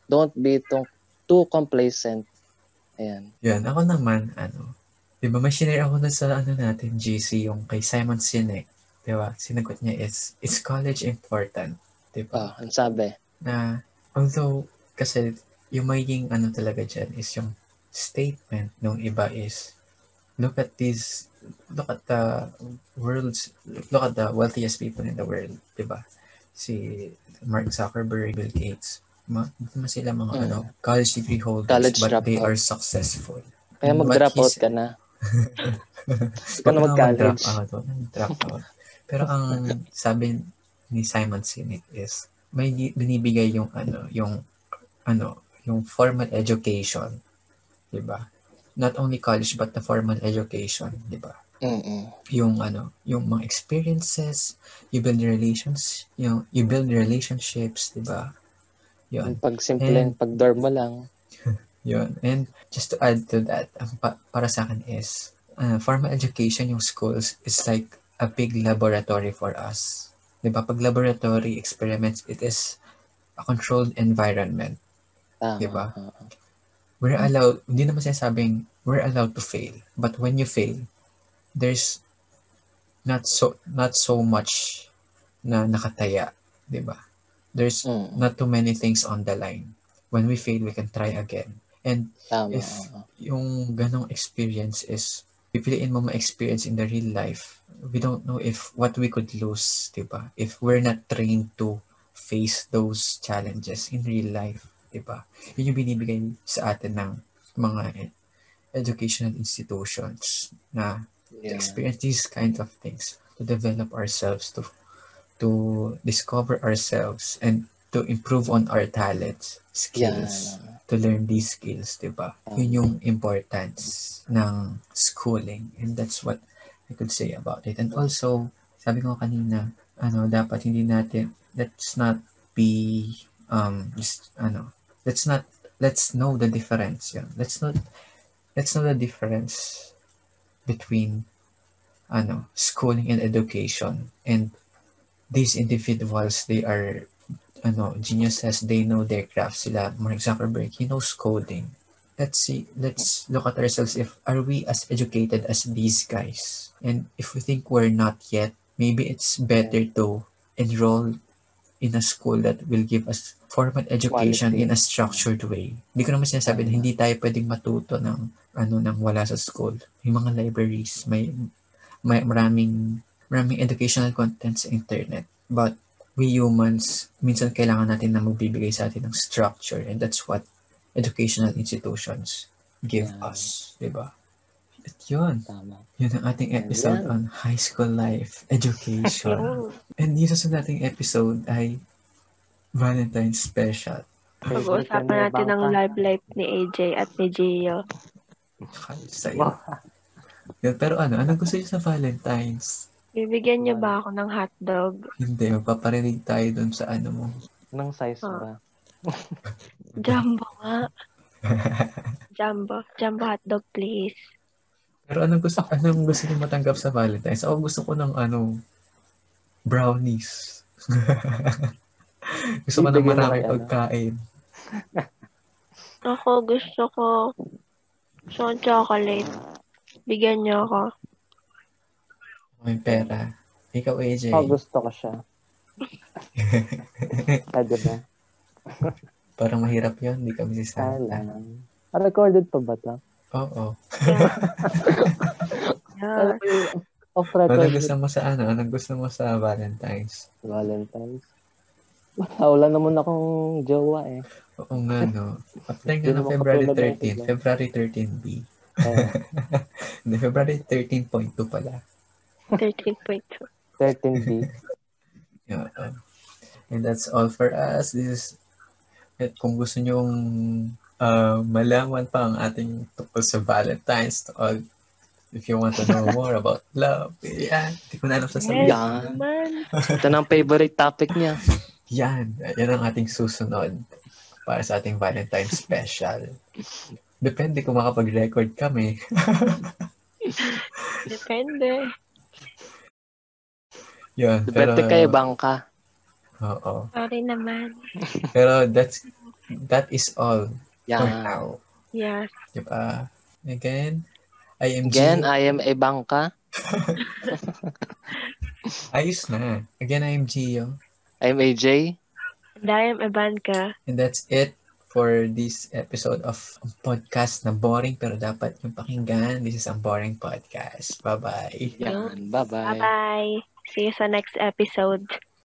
don't be too, too complacent. Ayan. Yan, ako naman, ano, di ba may shinare ako na sa ano natin, GC, yung kay Simon Sinek. Di ba? Sinagot niya is, is college important? Di ba? Ah, ang sabi. Na, although, kasi, yung magiging ano talaga dyan is yung statement nung iba is, look at these, look at the world's, look at the wealthiest people in the world, di ba? Si Mark Zuckerberg, Bill Gates, ma, ma sila mga Mm. ano, college degree holders, College but they dropout. are successful. Kaya mag-drop out ka na. Na mag-college. wag na mag-drop out. Pero ang sabi ni Simon Sinek is, may binibigay yung ano, yung ano, yung formal education, 'di ba? Not only college but the formal education, 'di ba? Mm-mm. Yung ano, yung mga experiences, you build relations, yung you build relationships, 'di ba? Yun. Yung pag simple, And- pag dorm mo lang. Yun. And just to add to that, ang pa- para sa akin is, uh, formal education, yung schools, is like a big laboratory for us. Di ba? Pag laboratory experiments, it is a controlled environment. Tama. Diba? We're allowed, hindi naman sinasabing we're allowed to fail. But when you fail, there's not so not so much na nakataya, 'di ba? There's Mm. not too many things on the line. when we fail, we can try again. And Tama. if yung ganong experience is pipiliin mo ma-experience in the real life, we don't know if what we could lose, di ba? If we're not trained to face those challenges in real life, di ba? Yun yung binibigay sa atin ng mga educational institutions na yeah. experience these kinds of things, to develop ourselves, to to discover ourselves, and to improve on our talents, skills, Yeah. To learn these skills, di ba? Yun yung importance ng schooling. And that's what I could say about it. And also, sabi ko kanina, ano, dapat hindi natin, let's not be, um, just, ano, let's not, let's know the difference. Yeah. Let's not, let's know the difference between, ano, schooling and education. And these individuals, they are ano, geniuses, they know their craft sila. Mark Zuckerberg, he knows coding. Let's see, let's look at ourselves if are we as educated as these guys? And if we think we're not yet, maybe it's better to enroll in a school that will give us formal education Quality. in a structured way. Hindi ko naman sinasabi na hindi tayo pwedeng matuto ng ano nang wala sa school. May mga libraries, may may maraming maraming educational content sa internet. But we humans, minsan kailangan natin na magbibigay sa atin ng structure and that's what educational institutions give Yeah. us. Diba? At yun, Tama. yun ang ating episode Ayan. on high school life, education. Yung [LAUGHS] and yung susunod nating episode ay Valentine's Special. pag-uusapan natin ng love life ni AJ at ni Gio. Sa'yo. Yun, pero ano, anong gusto niyo sa Valentine's? Bibigyan niyo ba ako ng hotdog? Hindi, magpaparinig tayo dun sa ano mo. Nang size Ah. ba? [LAUGHS] Jumbo nga. [LAUGHS] Jumbo. Jumbo hotdog, please. Pero anong gusto, anong gusto niyo matanggap sa Valentine's? Ako gusto ko ng ano, brownies. [LAUGHS] gusto ko ng maraming ano? pagkain. Ako, gusto ko ko chocolate. Bigyan niyo ako. May pera. Ikaw, AJ. Oh, gusto ko siya. [LAUGHS] Pwede ba? Parang mahirap yun. Hindi kami si Santa. Ah, recorded pa ba to? Oo. Yeah. Off Anong record gusto mo sa ano? Anong gusto mo sa Valentine's? Valentine's. Wala, wala naman akong jowa eh. Oo nga, no. Apply Hindi nga ng February katulad ng 13. iba. February 13B. Eh, [LAUGHS] Hindi, February 13.2 pala. 13.2. 13B. [LAUGHS] Yeah. And that's all for us. This is, at kung gusto nyong uh, malaman pa ang ating tungkol sa Valentine's, to all, if you want to know [LAUGHS] more about love, yan. Hindi ko na alam sasabihin. Yes, Yan. man. [LAUGHS] Ito na ang favorite topic niya. Yan. Yan ang ating susunod para sa ating Valentine's special. Depende kung makapag-record kami. Depende. Yun. Depende pero, kay Bangka. Oo. Sorry naman. [LAUGHS] Pero that's, that is all for Yan. now. Yes. Diba? Again, I am Again, Gio. I am a Bangka. [LAUGHS] Ayos na. Again, I am Gio. I am AJ. And I am Ivanka. And that's it for this episode of podcast na boring pero dapat yung pakinggan. This is a boring podcast. Bye-bye. Yan. Bye-bye. Bye-bye. See you sa next episode.